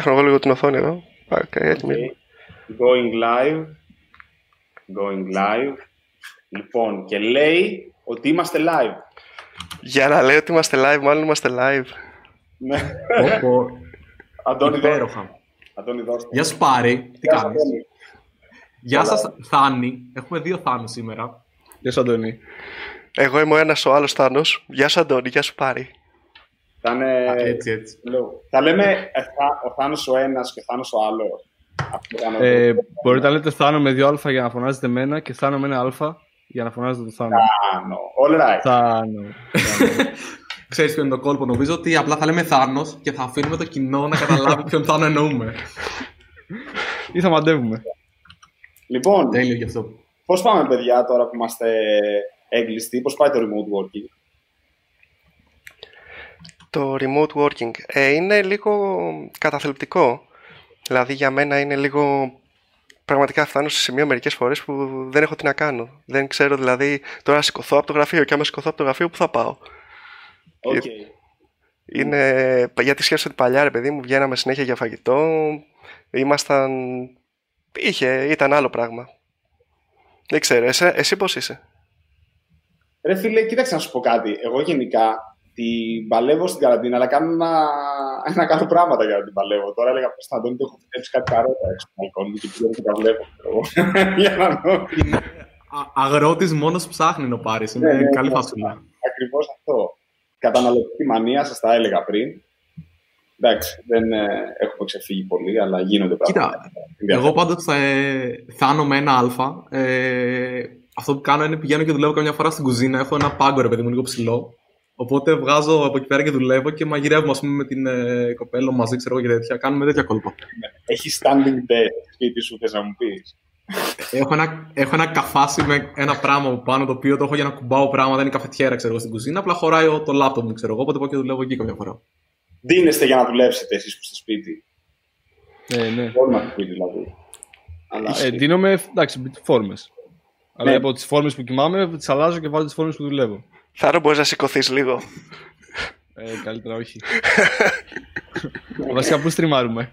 φτιάχνω εγώ λίγο την οθόνη εδώ. Okay, έτοιμη. Going live. Going live. Λοιπόν, και λέει ότι είμαστε live. Για να λέει ότι είμαστε live, μάλλον είμαστε live. Ναι. Όπω. Αντώνη, Υπέροχα. Αντώνη, δώστε. Γεια σου Πάρη, τι Γεια σου, κάνεις; Αντώνη. Γεια σας Θάνη. Έχουμε δύο Θάνους σήμερα. Γεια σου, Αντώνη. Εγώ είμαι ο ένας ο άλλος Θάνος. Γεια σου, Αντώνη, γεια σου, Πάρη. Θα είναι... Α, έτσι, έτσι. λέω. Θα λέμε ε, θα- ο Θάνος ο ένας και ο Θάνος ο άλλος. Αυτό κάνω Ε, εγώ. μπορείτε να λέτε Θάνο με δύο α για να φωνάζετε εμένα και Θάνο με ένα α για να φωνάζετε το Θάνο. Θάνο. All right. Θάνο. Θάνο. Ξέρεις ποιο είναι το κόλπο. Νομίζω ότι απλά θα λέμε Θάνος και θα αφήνουμε το κοινό να καταλάβει ποιον Θάνο εννοούμε. Ή θα μαντεύουμε. Λοιπόν, Τέλειο γι' αυτό. πώς πάμε παιδιά τώρα που είμαστε έγκλειστοι, πώς πάει το remote working; Το remote working ε, είναι λίγο καταθλιπτικό. Δηλαδή για μένα είναι λίγο... Πραγματικά φτάνω σε σημείο μερικές φορές που δεν έχω τι να κάνω. Δεν ξέρω δηλαδή τώρα να σηκωθώ από το γραφείο και άμα σηκωθώ από το γραφείο που θα πάω; Οκ. Είναι... Γιατί σκέφτομαι ότι παλιά ρε παιδί μου βγαίναμε συνέχεια για φαγητό. Ήμασταν... Είχε, ήταν άλλο πράγμα. Δεν ξέρω, εσύ, εσύ πώς είσαι; Ρε φίλε, κοίταξε να σου πω κάτι. Εγώ γενικά την παλεύω στην καραντίνα, αλλά κάνω ένα, ένα κάνω πράγματα για να την παλεύω. Τώρα έλεγα πως θα Αντώνη ότι έχω φυτέψει κάτι καρότα έξω από το μπαλκόνι και πηγαίνω και τα βλέπω. ξέρω εγώ. για να δω. Είναι α- αγρότης μόνος ψάχνει είναι ο Πάρης. Είναι Ναι, ναι, καλή ναι. φασούλα. Ακριβώς αυτό. Καταναλωτική μανία, σας τα έλεγα πριν. Εντάξει, δεν ε, έχουμε ξεφύγει πολύ, αλλά γίνονται πράγματα. Εγώ πάντως θα, θάνω με ένα α. Ε, αυτό που κάνω είναι πηγαίνω και δουλεύω καμιά φορά στην κουζίνα. Έχω ένα πάγκο ρε παιδί μου λίγο ψηλό. Οπότε βγάζω από εκεί πέρα και δουλεύω και μαγειρεύουμε ας πούμε, με την ε, κοπέλα μαζί, ξέρω εγώ και τέτοια. Κάνουμε τέτοια κόλπα. Έχεις standing desk σπίτι σου, θες να μου πεις; έχω, ένα, έχω ένα καφάσι με ένα πράγμα από πάνω το οποίο το έχω για να κουμπάω πράγματα. Είναι καφετιέρα ξέρω εγώ στην κουζίνα. Απλά χωράει ο- το λάπτοπ μου, ξέρω εγώ. Οπότε πάω και δουλεύω εκεί καμιά φορά. Δίνεστε για να δουλέψετε εσείς που είστε σπίτι. Ε, ναι. Φόρμα του σπίτι δηλαδή. Αλλά Ε, δίνομαι, εντάξει, φόρμες. Αλλά Ναι. από τις φόρμες που κοιμάμαι, τις αλλάζω και βάζω τις φόρμες που δουλεύω. Θάρο μπορείς να σηκωθείς λίγο. Ε, καλύτερα όχι. Βασικά, πού στριμάρουμε;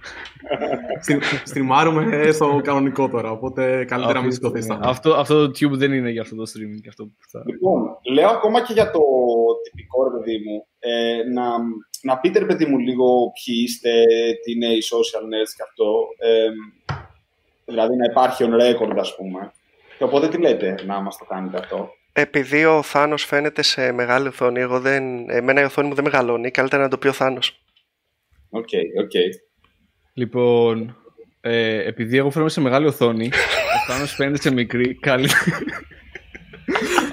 Στρι- Στριμάρουμε στο κανονικό τώρα. Οπότε καλύτερα να μην Αυτό- σηκωθείς. ναι. αυτό, αυτό το tube δεν είναι για αυτό το streaming. και Αυτό που θα... Λοιπόν, λέω ακόμα και για το τυπικό ρε παιδί μου, ε, να, να πείτε ρε παιδί μου λίγο ποιοι είστε, τι είναι οι social nerds και αυτό. Ε, δηλαδή να υπάρχει on record ας πούμε. Και οπότε τι λέτε να μας το κάνετε αυτό; Επειδή ο Θάνος φαίνεται σε μεγάλη οθόνη, εγώ δεν... εμένα η οθόνη μου δεν μεγαλώνει, καλύτερα να το πει ο Θάνος. OK, OK. Λοιπόν, ε, επειδή εγώ φέρομαι σε μεγάλη οθόνη, ο Θάνος φαίνεται σε μικρή, καλή.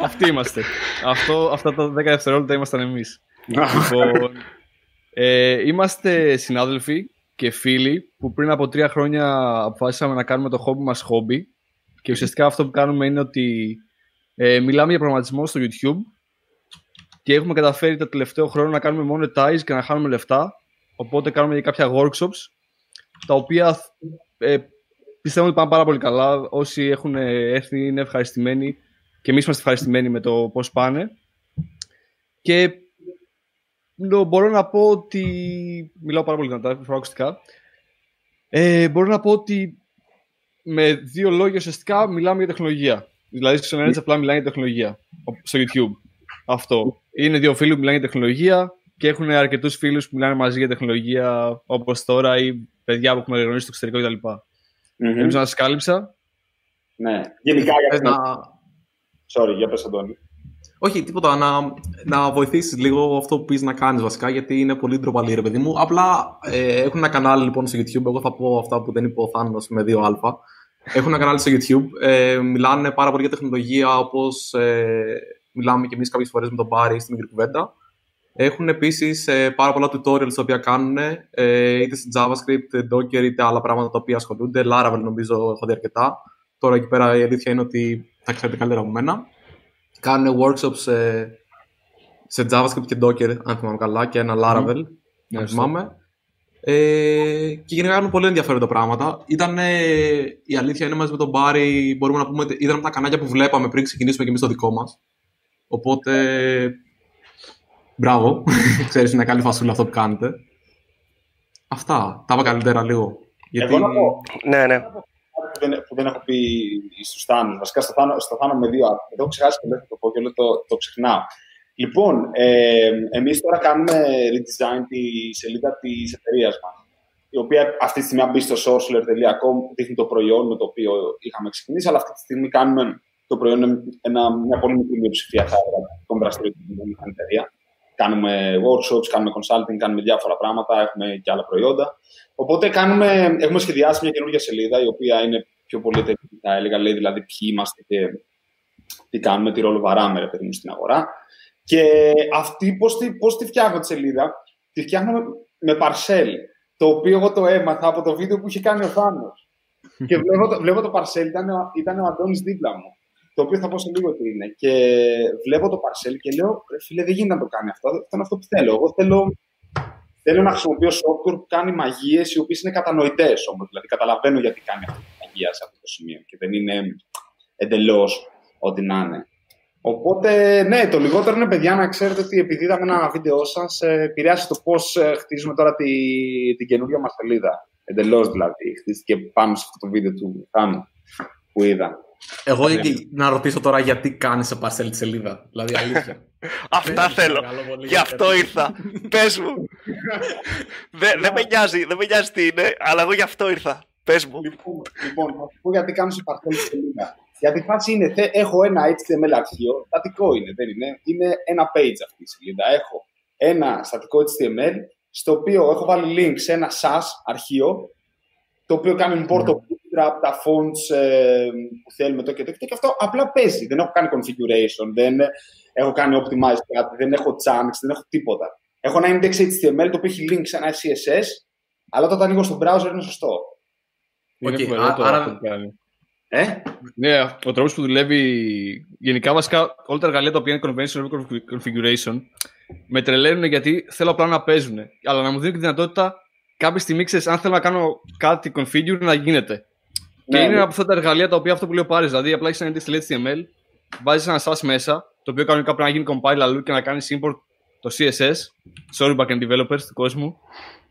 Αυτοί είμαστε. Αυτό, αυτά τα 10 δευτερόλεπτα ήμασταν εμείς. λοιπόν, ε, είμαστε συνάδελφοι και φίλοι που πριν από τρία χρόνια αποφάσισαμε να κάνουμε το χόμπι μας χόμπι και ουσιαστικά αυτό που κάνουμε είναι ότι ε, μιλάμε για προγραμματισμό στο YouTube και έχουμε καταφέρει το τελευταίο χρόνο να κάνουμε monetize και να χάνουμε λεφτά οπότε κάνουμε και κάποια workshops τα οποία ε, πιστεύω ότι πάνε πάρα πολύ καλά όσοι έχουν έρθει είναι ευχαριστημένοι και εμείς είμαστε ευχαριστημένοι με το πώς πάνε και νο- μπορώ να πω ότι. Μιλάω πάρα πολύ δυνατά, φοράω ακουστικά. Ε, μπορώ να πω ότι με δύο λόγια ουσιαστικά μιλάμε για τεχνολογία. Δηλαδή, στου Ενέρετ απλά μιλάνε για τεχνολογία. ο- Στο YouTube. Αυτό. Είναι δύο φίλοι που μιλάνε για τεχνολογία και έχουν αρκετούς φίλους που μιλάνε μαζί για τεχνολογία όπως τώρα ή παιδιά που έχουμε γνωρίσει στο εξωτερικό κτλ. Μμμ. Ελπίζω να σας κάλυψα. Ναι. Γενικά για Θες το... να, Sorry, για πες Αντώνη. Όχι, τίποτα. Να, να βοηθήσεις λίγο αυτό που πεις να κάνεις βασικά, γιατί είναι πολύ ντροπαλή, ρε παιδί μου. Απλά ε, έχουν ένα κανάλι λοιπόν στο YouTube. Εγώ θα πω αυτά που δεν είπε ο Θάνο με 2α. Έχουν ένα κανάλι στο YouTube. Ε, μιλάνε πάρα πολύ για τεχνολογία, όπως ε, μιλάμε και εμείς κάποιες φορές με τον Πάρη στην μικρή κουβέντα. Έχουν επίσης ε, πάρα πολλά tutorials τα οποία κάνουν ε, είτε σε JavaScript, Docker είτε άλλα πράγματα τα οποία ασχολούνται. Laravel νομίζω έχω δει αρκετά. Τώρα εκεί πέρα η αλήθεια είναι ότι θα ξέρετε καλύτερα από μένα. Κάνουν workshops σε, σε JavaScript και Docker, αν θυμάμαι καλά, και ένα Laravel, Ναι, αν σωστό. θυμάμαι. Ε, και γενικά κάνουν πολύ ενδιαφέροντα πράγματα. Ήταν, η αλήθεια είναι μαζί με τον Μπάρι, μπορούμε να πούμε, ότι ήταν από τα κανάλια που βλέπαμε πριν ξεκινήσουμε και εμείς το δικό μας. Οπότε, μπράβο. Ξέρεις, είναι καλή φασούλα αυτό που κάνετε. Αυτά. Τα είπα καλύτερα λίγο. Γιατί... Εγώ να πω, Ναι, ναι. που δεν, που δεν έχω πει στους Θάνους. Βασικά στο Θάνο, στο Θάνο με δύο άτομα. Το έχω ξεχάσει και δεν θα το πω και όλο το, το ξεχνάω. Λοιπόν, ε, εμείς τώρα κάνουμε redesign τη σελίδα της εταιρείας μας. Η οποία αυτή τη στιγμή, αν μπεις στο sourceler.com, δείχνει το προϊόν με το οποίο είχαμε ξεκινήσει, αλλά αυτή τη στιγμή κάνουμε το προϊόν είναι ένα, μια πολύ μικρή μειοψηφία θα έλεγα των δραστηριοτήτων που έχουμε εταιρεία. Κάνουμε workshops, κάνουμε consulting, κάνουμε διάφορα πράγματα, έχουμε και άλλα προϊόντα. Οπότε κάνουμε, έχουμε σχεδιάσει μια καινούργια σελίδα, η οποία είναι πιο πολύ εταιρική, θα έλεγα, λέει δηλαδή ποιοι είμαστε και τι κάνουμε, τι ρόλο βαράμε, ρε παιδί μου, στην αγορά. Και αυτή, πώς τη, πώς τη φτιάχνω τη σελίδα, τη φτιάχνω με, με parcel, το οποίο εγώ το έμαθα από το βίντεο που είχε κάνει ο Θάνος. και βλέπω το, βλέπω το parcel, ήταν, ο- ήταν ο Αντώνης δίπλα μου, το οποίο θα πω σε λίγο τι είναι. Και βλέπω το parcel και λέω, «Ρε φίλε, δεν γίνεται να το κάνει αυτό, αυτό είναι αυτό που θέλω. Εγώ θέλω, θέλω να χρησιμοποιώ software που κάνει μαγείες οι οποίες είναι κατανοητές όμως. Δηλαδή καταλαβαίνω γιατί κάνει αυτή τη μαγεία σε αυτό το σημείο και δεν είναι εντελώς ό,τι να είναι. Οπότε, ναι, το λιγότερο είναι, παιδιά, να ξέρετε ότι επειδή είδαμε ένα βίντεο σας, επηρεάσει το πώς χτίζουμε τώρα τη, την καινούργια μας σελίδα. Εντελώς δηλαδή. Χτίστηκε πάνω σε αυτό το βίντεο του Θάνου που είδα. Εγώ να ρωτήσω τώρα γιατί κάνεις σε parcel τη σελίδα. Δηλαδή αλήθεια. Αυτά Πες μου, θέλω. παρακαλώ πολύ, Γι' αυτό γιατί- ήρθα. Πες μου. Δεν δεν με νοιάζει, δεν με νοιάζει τι είναι, αλλά εγώ γι' αυτό ήρθα. Πες μου. Λοιπόν, λοιπόν, θα σου πω γιατί κάνω σε παρθέλη τη σελίδα. Γιατί η φάση είναι, θε- έχω ένα HTML αρχείο, στατικό είναι, δεν είναι. Είναι ένα page αυτή η σελίδα. Έχω ένα στατικό HTML, στο οποίο έχω βάλει link σε ένα Sass αρχείο, το οποίο κάνει import το bootstrap, τα fonts ε, που θέλουμε, το και το και το, και αυτό απλά παίζει. Δεν έχω κάνει configuration, δεν έχω κάνει optimize κάτι, δεν έχω chunks, δεν έχω τίποτα. Έχω ένα index HTML το οποίο έχει link σε ένα CSS, αλλά όταν ανοίγω στο browser είναι σωστό. Είναι Οκ, φοβερό α- το άρα- αυτό που κάνει. Ε; Ναι, ο τρόπος που δουλεύει. Γενικά, βασικά, όλα τα εργαλεία τα οποία είναι convention over configuration με τρελαίνουν γιατί θέλω απλά να παίζουν. Αλλά να μου δίνουν και τη δυνατότητα κάποια στιγμή, ξέρεις, αν θέλω να κάνω κάτι configure, να γίνεται. και Ναι, είναι ναι. από αυτά τα εργαλεία τα οποία αυτό που λέει ο Πάρης. Δηλαδή, απλά έχεις ένα HTML, βάζεις ένα Sass μέσα, το οποίο κανονικά πρέπει να γίνει compile αλλού και να κάνεις import το CSS. Sorry, backend developers του κόσμου.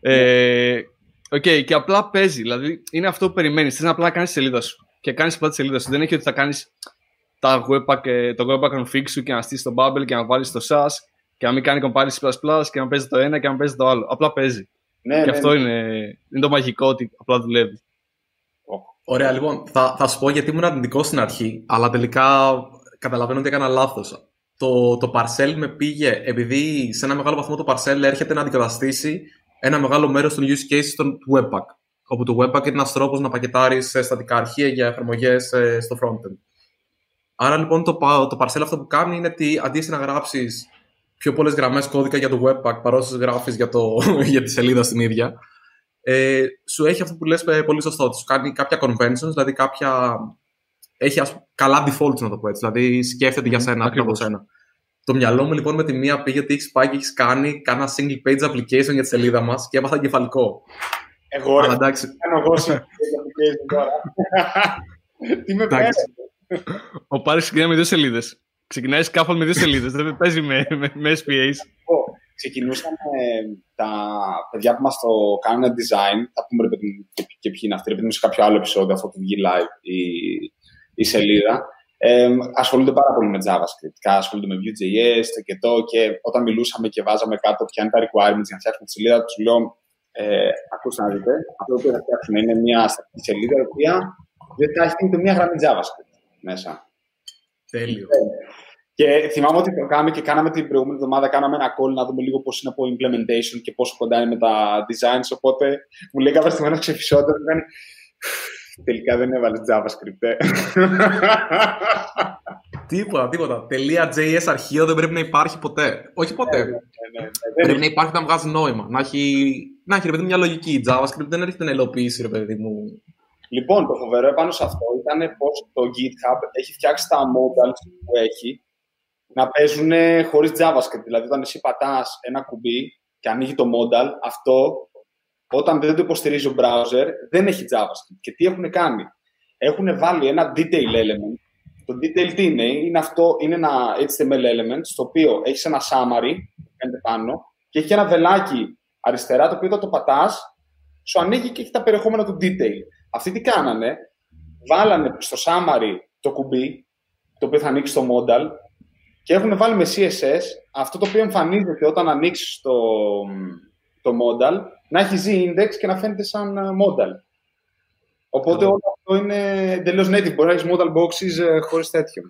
Ε, Οκ, και απλά παίζει. Δηλαδή, είναι αυτό που περιμένεις. Θες απλά να κάνεις τη σελίδα σου. Και κάνεις απλά τη σελίδα σου. Δεν έχει ότι θα κάνεις τα webpack, ε, το webpack config σου και να στήσει το bubble και να βάλεις το SAS και να μην κάνει compile C++ και να παίζει το ένα και να παίζει το άλλο. Απλά παίζει. Ναι, και ναι, αυτό ναι. είναι, είναι το μαγικό ότι απλά δουλεύει. Ωραία, λοιπόν, θα, θα σου πω γιατί ήμουν αρνητικός στην αρχή, αλλά τελικά καταλαβαίνω ότι έκανα λάθος. Το, το parcel με πήγε, επειδή σε ένα μεγάλο βαθμό το parcel έρχεται να αντικαταστήσει ένα μεγάλο μέρος των use cases των του Webpack. Όπου το Webpack είναι ένας τρόπος να πακετάρεις στατικά αρχεία για εφαρμογές στο frontend. Άρα λοιπόν το, πα- το parcel αυτό που κάνει είναι ότι αντί να γράψεις πιο πολλές γραμμές κώδικα για το Webpack παρά όσε γράφεις για, το, για τη σελίδα στην ίδια, ε, σου έχει αυτό που λες ε, πολύ σωστό. ότι Σου κάνει κάποια conventions, δηλαδή κάποια. Έχει ας, καλά defaults να το πω έτσι. Δηλαδή σκέφτεται για σένα πριν από ακριβώς. σένα. Το μυαλό μου λοιπόν με τη μία πήγε ότι έχεις πάει και έχεις κάνει κάνα single page application για τη σελίδα μας και έμαθα εγκεφαλικό. Εγώ Αλλά ρε, εντάξει, κάνω εγώ σε application τώρα. Τι με παίρνεις; εντάξει. Ο Πάρης ξεκινάει με δύο σελίδες. Ξεκινάει σκάφαλ με δύο σελίδες. Δεν παίζει με, με, με SPAs. Ξεκινούσαμε τα παιδιά που μας το κάνουν design, θα πούμε ρε παιδί μου και, και ποιοι είναι αυτοί, ρε παιδί μου σε κάποιο άλλο επεισόδιο, αυτό που βγει live η, η σελίδα. Ε, ασχολούνται πάρα πολύ με JavaScript. Κα- Ασχολούνται με Vue.js, το και το. Και όταν μιλούσαμε και βάζαμε κάτω ποια είναι τα requirements για να φτιάξουμε τη σελίδα, τους λέω: ε, Ακούστε να δείτε, αυτό που θα φτιάξουμε είναι μια στατική σελίδα η οποία δεν θα έχει ούτε μια γραμμή JavaScript μέσα. Τέλειο. Και θυμάμαι ότι το κάναμε και κάναμε την προηγούμενη εβδομάδα κάναμε ένα call να δούμε λίγο πώς είναι από implementation και πόσο κοντά είναι με τα designs. Οπότε μου λέει κάποια στιγμή ένα ξεφυσόντα μου κάνει. Τελικά δεν έβαλες JavaScript. Ε. Τίποτα, τίποτα. .js αρχείο δεν πρέπει να υπάρχει ποτέ. Όχι ποτέ. Ναι, ναι, ναι, ναι. Δεν Πρέπει να υπάρχει να βγάζει νόημα. Να έχει, να έχει ρε παιδί μου, μια λογική. Η JavaScript δεν έρχεται να υλοποιήσει, ρε παιδί μου. Λοιπόν, το φοβερό επάνω σε αυτό ήταν πως το GitHub έχει φτιάξει τα modals που έχει να παίζουν χωρίς JavaScript. Δηλαδή, όταν εσύ πατάς ένα κουμπί και ανοίγει το modal, αυτό όταν δεν το υποστηρίζει ο browser δεν έχει JavaScript. Και τι έχουν κάνει; Έχουν βάλει ένα detail element. Το detail τι είναι, είναι, αυτό, είναι ένα HTML element στο οποίο έχεις ένα summary, κάνετε πάνω, και έχει ένα βελάκι αριστερά το οποίο όταν το πατάς σου ανοίγει και έχει τα περιεχόμενα του detail. Αυτοί τι κάνανε, βάλανε στο summary το κουμπί, το οποίο θα ανοίξει το modal, και έχουν βάλει με CSS αυτό το οποίο εμφανίζεται όταν ανοίξεις το, το modal, να έχει z-index και να φαίνεται σαν ε, modal. Οπότε όλο αυτό είναι εντελώς native. Μπορεί να έχεις modal boxes ε, χωρίς τέτοιο.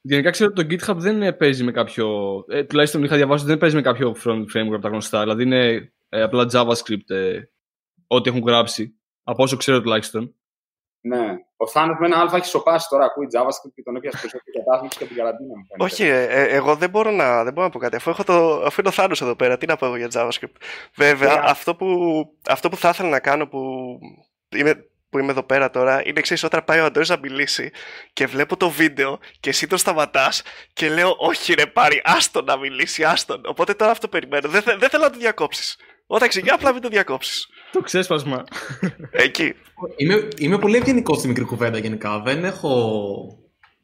Γενικά ξέρω ότι το GitHub δεν παίζει με κάποιο. Ε, τουλάχιστον είχα διαβάσει ότι δεν παίζει με κάποιο front framework από τα γνωστά. Δηλαδή είναι ε, απλά JavaScript ε, ό,τι έχουν γράψει. Από όσο ξέρω τουλάχιστον. Ναι. Ο Θάνος με ένα αλφα έχει σοπάσει τώρα. Ακούει JavaScript και τον έπιασε περισσότερη κατάσταση και την καραντίνα. Όχι, ε, ε, εγώ δεν μπορώ, να, δεν μπορώ να πω κάτι. Αφού, έχω το, αφού είναι ο Θάνος εδώ πέρα, τι να πω εγώ για JavaScript. Βέβαια, yeah. αυτό, που, αυτό που θα ήθελα να κάνω που είμαι που είμαι εδώ πέρα τώρα είναι εξή όταν πάει ο Αντώνης να μιλήσει και βλέπω το βίντεο και εσύ το σταματάς και λέω όχι ρε πάρει άστον να μιλήσει άστον οπότε τώρα αυτό περιμένω δεν, δεν θέλω να το διακόψεις όταν ξεκινά απλά μην το διακόψεις. Το ξέσπασμα. Εκεί. Είμαι, είμαι πολύ ευγενικός στη μικρή κουβέντα γενικά. Δεν έχω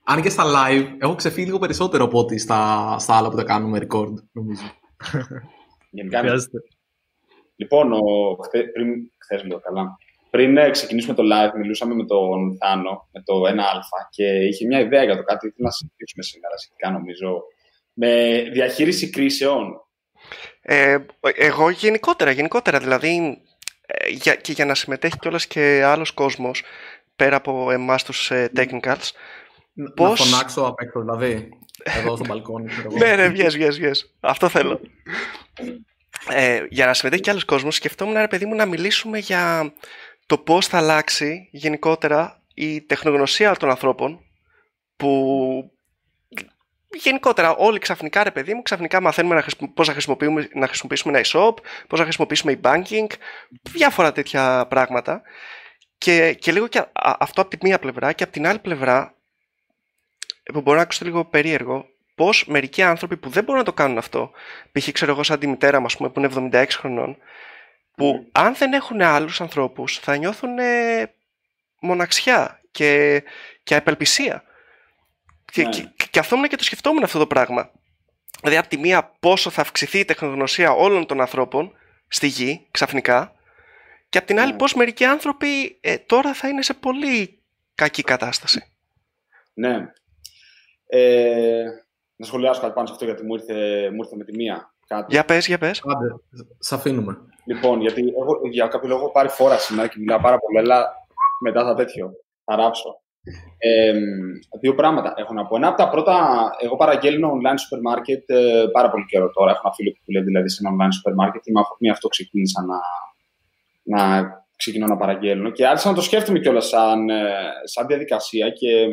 αν και στα live έχω ξεφύγει λίγο περισσότερο από ότι στα, στα άλλα που τα κάνουμε record νομίζω. Γενικά, Χρειάζεται. Λοιπόν, ο, χθε, πριν χθες λέω καλά, πριν ε, ξεκινήσουμε το live, μιλούσαμε με τον Θάνο, με το 1α και είχε μια ιδέα για το κάτι. Που να συζητήσουμε σήμερα σχετικά νομίζω. Με διαχείριση κρίσεων. Ε, εγώ γενικότερα, γενικότερα δηλαδή ε, για, και για να συμμετέχει κιόλας και άλλος κόσμος πέρα από εμάς τους ε, technicals Πώς... Να φωνάξω απ' έξω δηλαδή, εδώ στο μπαλκόνι. ναι, ναι, yes, yes, yes. Αυτό θέλω. Ε, για να συμμετέχει κι άλλος κόσμος, σκεφτόμουν, ρε παιδί μου, να μιλήσουμε για το πώς θα αλλάξει γενικότερα η τεχνογνωσία των ανθρώπων που γενικότερα όλοι ξαφνικά ρε παιδί μου ξαφνικά μαθαίνουμε να πώς να χρησιμοποιήσουμε, να χρησιμοποιήσουμε ένα e-shop, πώς να χρησιμοποιήσουμε e-banking, διάφορα τέτοια πράγματα και, και λίγο και αυτό από τη μία πλευρά και από την άλλη πλευρά που μπορεί να ακούσετε λίγο περίεργο πως μερικοί άνθρωποι που δεν μπορούν να το κάνουν αυτό π.χ. ξέρω εγώ σαν τη μητέρα μας που είναι 76 χρονών που αν δεν έχουν άλλους ανθρώπους θα νιώθουν μοναξιά και, και απελπισία. Και, ναι. και, και αυτό και το σκεφτόμουν αυτό το πράγμα. Δηλαδή, από τη μία, πόσο θα αυξηθεί η τεχνογνωσία όλων των ανθρώπων στη γη ξαφνικά, και από την άλλη, ναι. πώς μερικοί άνθρωποι ε, τώρα θα είναι σε πολύ κακή κατάσταση. Ναι. Ε, να σχολιάσω κάτι πάνω σε αυτό, γιατί μου ήρθε, μου ήρθε με τη μία. Κάτι. Για πες, για πες. Άντε, σ' αφήνουμε. Λοιπόν, γιατί εγώ, για κάποιο λόγο έχω πάρει φόρα σήμερα και μιλάω πάρα πολύ, αλλά μετά θα τέτοιο, θα ράψω. Ε, δύο πράγματα έχω να πω. Ένα από τα πρώτα, εγώ παραγγέλνω online supermarket ε, πάρα πολύ καιρό τώρα. Έχω ένα φίλο που δουλεύει δηλαδή σε ένα online supermarket και με αυτό ξεκίνησα να, να ξεκινώ να παραγγέλνω. Και άρχισα να το σκέφτομαι κιόλας σαν, ε, σαν διαδικασία και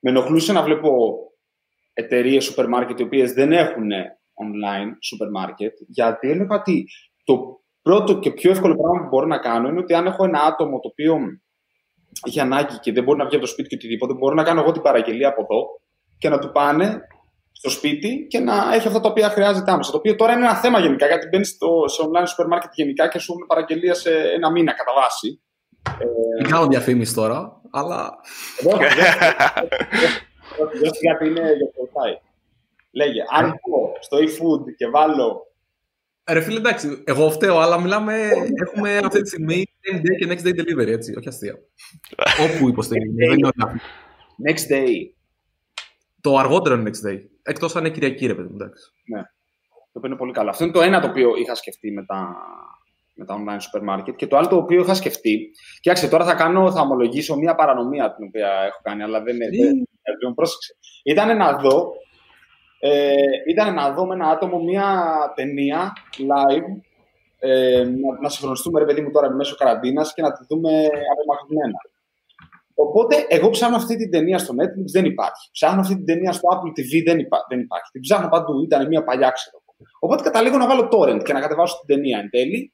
με ενοχλούσε να βλέπω εταιρείες σούπερ μάρκετ οι οποίες δεν έχουν online σούπερ μάρκετ, γιατί έλεγα ότι το πρώτο και πιο εύκολο πράγμα που μπορώ να κάνω είναι ότι αν έχω ένα άτομο το οποίο έχει ανάγκη και δεν μπορεί να βγει από το σπίτι και οτιδήποτε, μπορώ να κάνω εγώ την παραγγελία από εδώ και να του πάνε στο σπίτι και να έχει αυτά τα οποία χρειάζεται άμεσα. Το οποίο τώρα είναι ένα θέμα γενικά, γιατί μπαίνει στο, σε online σούπερ μάρκετ γενικά και σου έχουν παραγγελία σε ένα μήνα κατά βάση. Δεν κάνω διαφήμιση τώρα, αλλά. γιατί είναι για το Λέγε, αν πω στο e-food και βάλω. Ρε φίλε, εντάξει, εγώ φταίω, αλλά μιλάμε. έχουμε αυτή τη στιγμή same day και next day delivery, έτσι, όχι αστεία. Όπου υποστηρίζει. δεν είναι Next day. Το αργότερο είναι next day. Εκτός αν είναι Κυριακή, ρε παιδί εντάξει. Ναι. Το οποίο είναι πολύ καλό. Αυτό είναι το ένα το οποίο είχα σκεφτεί με τα, με τα online supermarket. Και το άλλο το οποίο είχα σκεφτεί. Κοιτάξτε, τώρα θα κάνω, θα ομολογήσω μία παρανομία την οποία έχω κάνει, αλλά δεν είναι. Δεν, πρόσεξε. Ήταν να δω ε, ήταν να δω με ένα άτομο μία ταινία live, ε, να, να συγχρονιστούμε ρε παιδί μου τώρα μέσω καραντίνας και να τη δούμε απομακρυνμένα. Οπότε, εγώ ψάχνω αυτή την ταινία στο Netflix, δεν υπάρχει. Ψάχνω αυτή την ταινία στο Apple TV, δεν, υπά, δεν υπάρχει. Την ψάχνω παντού, ήταν μια παλιά, ξέρω. Οπότε καταλήγω να βάλω torrent και να κατεβάσω την ταινία εν τέλει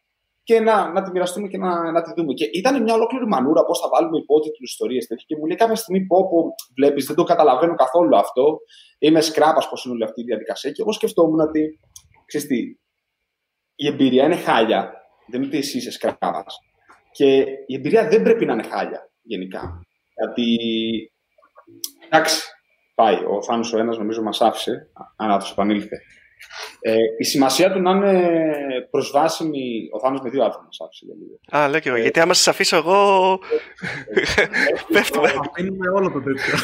και να, να τη μοιραστούμε και να, να τη δούμε. Και ήταν μια ολόκληρη μανούρα πώς θα βάλουμε υπότιτλου ιστορίε Και μου λέει κάποια στιγμή πω, πω βλέπεις, δεν το καταλαβαίνω καθόλου αυτό. Είμαι σκράπας πώς είναι όλη αυτή η διαδικασία. Και εγώ σκεφτόμουν ότι, ξέρεις τι, η εμπειρία είναι χάλια. Δεν είναι ότι εσύ είσαι σκράπας. Και η εμπειρία δεν πρέπει να είναι χάλια γενικά. Γιατί. Εντάξει, πάει. Ο Φάνο ο ένας νομίζω μας άφησε, αν αυτό επανήλθε. Ε, η σημασία του να είναι προσβάσιμη. Ο Θάνος με δύο άτομα άφησε για λίγο. Α, λέω και εγώ. γιατί άμα σα αφήσω εγώ. Πέφτουμε. Αφήνουμε όλο το τέτοιο.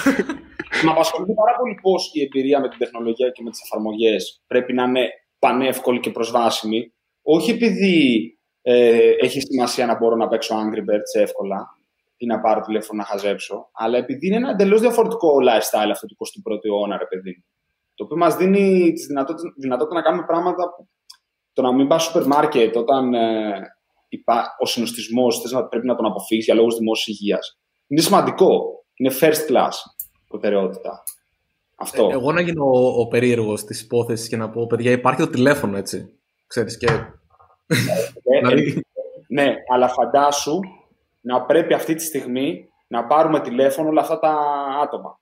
Με απασχολεί πάρα πολύ πώ η εμπειρία με την τεχνολογία και με τι εφαρμογέ πρέπει να είναι πανεύκολη και προσβάσιμη. Όχι επειδή ε, έχει σημασία να μπορώ να παίξω Angry Birds εύκολα ή να πάρω τηλέφωνο να χαζέψω, αλλά επειδή είναι ένα εντελώ διαφορετικό lifestyle αυτό του 21ου αιώνα, ρε παιδί. Το οποίο μας δίνει τη δυνατότητα, δυνατότητα να κάνουμε πράγματα που το να μην πας στο σούπερ μάρκετ όταν ε, υπά, ο συνοστισμός πρέπει να τον αποφύγεις για λόγους δημόσιας υγείας. Είναι σημαντικό. Είναι first class προτεραιότητα. Αυτό. Ε, εγώ να γίνω ο, ο περίεργος της υπόθεσης και να πω: Παιδιά, υπάρχει το τηλέφωνο έτσι. Ξέρεις, και... Ε, δηλαδή... ναι, αλλά φαντάσου να πρέπει αυτή τη στιγμή να πάρουμε τηλέφωνο όλα αυτά τα άτομα.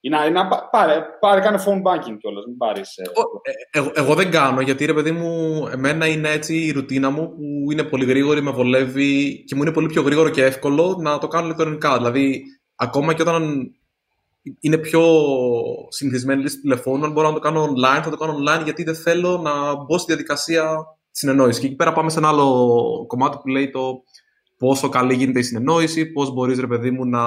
Ή να, να πάρε, πάρε, κάνε phone banking κιόλας, μην πάρεις... Ε, ε, εγώ, εγώ, δεν κάνω, γιατί ρε παιδί μου, εμένα είναι έτσι η ρουτίνα μου που είναι πολύ γρήγορη, με βολεύει και μου είναι πολύ πιο γρήγορο και εύκολο να το κάνω ηλεκτρονικά. Δηλαδή, ακόμα και όταν είναι πιο συνηθισμένη λύση τηλεφώνου, αν μπορώ να το κάνω online, θα το κάνω online, γιατί δεν θέλω να μπω στη διαδικασία συνεννόησης. Και εκεί πέρα πάμε σε ένα άλλο κομμάτι που λέει το πόσο καλή γίνεται η συνεννόηση, πώς μπορείς, ρε παιδί μου, να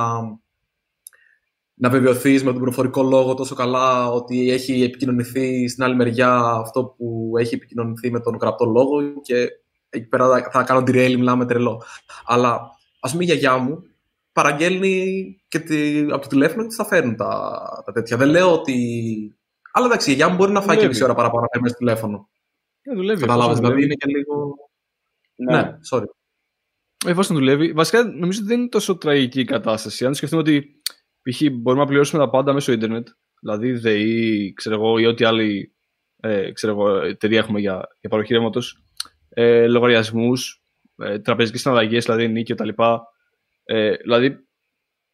να βεβαιωθείς με τον προφορικό λόγο τόσο καλά ότι έχει επικοινωνηθεί στην άλλη μεριά αυτό που έχει επικοινωνηθεί με τον γραπτό λόγο και εκεί πέρα θα κάνω τη ρέλη, μιλάμε τρελό. Αλλά ας πούμε η γιαγιά μου παραγγέλνει και τη, από το τηλέφωνο και τη τα φέρνουν τα, τα τέτοια. Δεν λέω ότι. Αλλά εντάξει, η γιαγιά μου μπορεί να φάει και μισή ώρα παραπάνω να φέρνει στο τηλέφωνο. Ε, δουλεύει. Κατάλαβε. Δηλαδή είναι και λίγο. Ναι, ναι sorry. Εφόσον δουλεύει. Βασικά νομίζω ότι δεν είναι τόσο τραγική η κατάσταση. Αν σκεφτούμε ότι π.χ. μπορούμε να πληρώσουμε τα πάντα μέσω ίντερνετ, δηλαδή ΔΕΗ, ξέρω εγώ, ή ό,τι άλλη ε, ξέρω εγώ, εταιρεία έχουμε για, για παροχή ρεύματος, ε, λογαριασμούς, ε, τραπεζικές συναλλαγές, δηλαδή νίκη κτλ. Ε, δηλαδή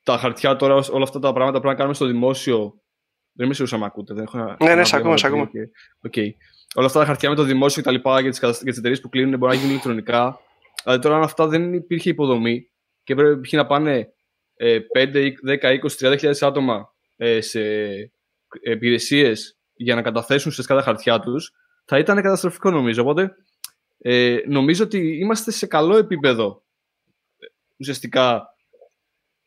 τα χαρτιά τώρα, όλα αυτά τα πράγματα πρέπει να κάνουμε στο δημόσιο. Δεν είμαι σίγουρος αν ακούτε. Δεν έχω ναι, ναι, σε ακούμε, σε ακούμε. Okay. Όλα αυτά τα χαρτιά με το δημόσιο κτλ. για τις εταιρείες που κλείνουν μπορεί να γίνουν ηλεκτρονικά. Δηλαδή τώρα αν αυτά δεν υπήρχε υποδομή και πρέπει να πάνε 5, 10, 20, 30 άτομα ε, σε υπηρεσίες για να καταθέσουν σε τα χαρτιά τους, θα ήταν καταστροφικό νομίζω. Οπότε ε, νομίζω ότι είμαστε σε καλό επίπεδο ουσιαστικά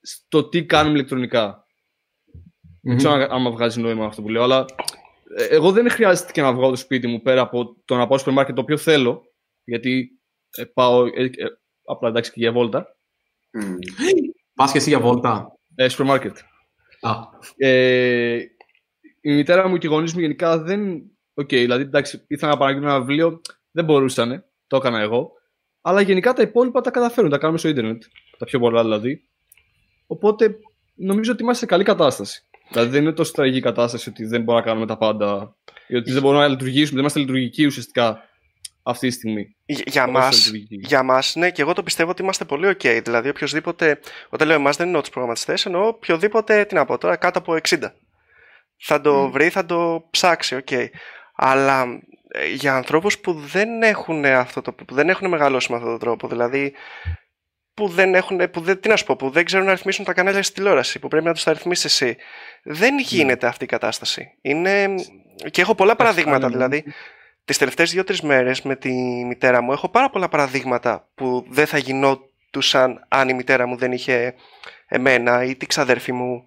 στο τι κάνουμε ηλεκτρονικά. Δεν ξέρω αν βγάζει νόημα αυτό που λέω, αλλά ε, εγώ δεν χρειάζεται και να βγω από το σπίτι μου πέρα από το να πάω στο μάρκετ το οποίο θέλω, γιατί ε, πάω ε, ε, απλά εντάξει και για βόλτα. Mm. Πας και εσύ για βόλτα. Ε, στο μάρκετ. Α. Ε, η μητέρα μου και οι γονείς μου γενικά δεν. OK, okay, δηλαδή εντάξει, ήθελα να παραγγείλω ένα βιβλίο, δεν μπορούσαν. Το έκανα εγώ. Αλλά γενικά τα υπόλοιπα τα καταφέρουν, τα κάνουμε στο Ιντερνετ. Τα πιο πολλά δηλαδή. Οπότε νομίζω ότι είμαστε σε καλή κατάσταση. Δηλαδή δεν είναι τόσο τραγική κατάσταση ότι δεν μπορούμε να κάνουμε τα πάντα. Ή ότι δεν μπορούμε να λειτουργήσουμε, δεν είμαστε λειτουργικοί ουσιαστικά αυτή τη στιγμή. Για μας, για μας, ναι, και εγώ το πιστεύω ότι είμαστε πολύ ok. Δηλαδή, οποιοδήποτε. Όταν λέω εμάς, δεν εννοώ του προγραμματιστές, εννοώ οποιοδήποτε. Τι να πω τώρα, κάτω από 60. Θα το mm. βρει, θα το ψάξει, ok. Αλλά ε, για ανθρώπους που δεν έχουν αυτό το, που δεν έχουν μεγαλώσει με αυτόν τον τρόπο, δηλαδή που δεν έχουν, που δεν, τι να σου πω, που δεν ξέρουν να ρυθμίσουν τα κανάλια στη τηλεόραση, που πρέπει να τους τα ρυθμίσεις εσύ. Δεν ναι. γίνεται αυτή η κατάσταση. Είναι... Και έχω πολλά παραδείγματα, δηλαδή τις τελευταίες δύο-τρεις μέρες με τη μητέρα μου έχω πάρα πολλά παραδείγματα που δεν θα γινόντουσαν αν η μητέρα μου δεν είχε εμένα ή τη ξαδέρφη μου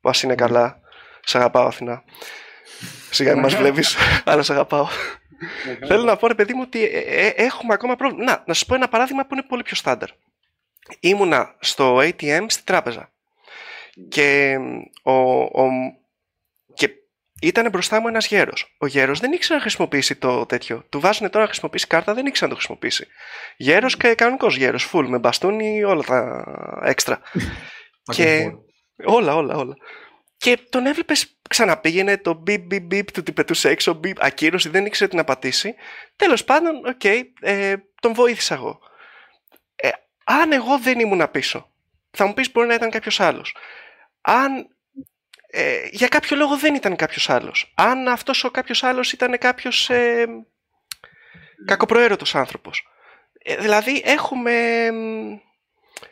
που ας είναι καλά. Σ' αγαπάω Αθηνά. Σιγά μην μας βλέπεις, αλλά σ' αγαπάω. Θέλω να πω ρε παιδί μου ότι ε, ε, έχουμε ακόμα πρόβλημα. Να, να σας πω ένα παράδειγμα που είναι πολύ πιο στάνταρ. Ήμουνα στο ATM στην τράπεζα και ο, ο, ήταν μπροστά μου ένας γέρος. Ο γέρος δεν ήξερε να χρησιμοποιήσει το τέτοιο. Του βάζουν τώρα να χρησιμοποιήσει κάρτα, δεν ήξερε να το χρησιμοποιήσει. Γέρος και κανονικός γέρος, full, με μπαστούνι, όλα τα έξτρα. και όλα, όλα, όλα. Και τον έβλεπες, ξαναπήγαινε το μπιπ, μπιπ, μπιπ, του πετούσε έξω, μπιπ, ακύρωση, δεν ήξερε τι να πατήσει. Τέλος πάντων, OK, okay, ε, τον βοήθησα εγώ. Ε, αν εγώ δεν ήμουν πίσω, θα μου πεις μπορεί να ήταν κάποιος άλλος. Αν ε, για κάποιο λόγο δεν ήταν κάποιος άλλος. Αν αυτός ο κάποιος άλλος ήταν κάποιος ε, κακοπροαίρετος άνθρωπος. Ε, δηλαδή έχουμε...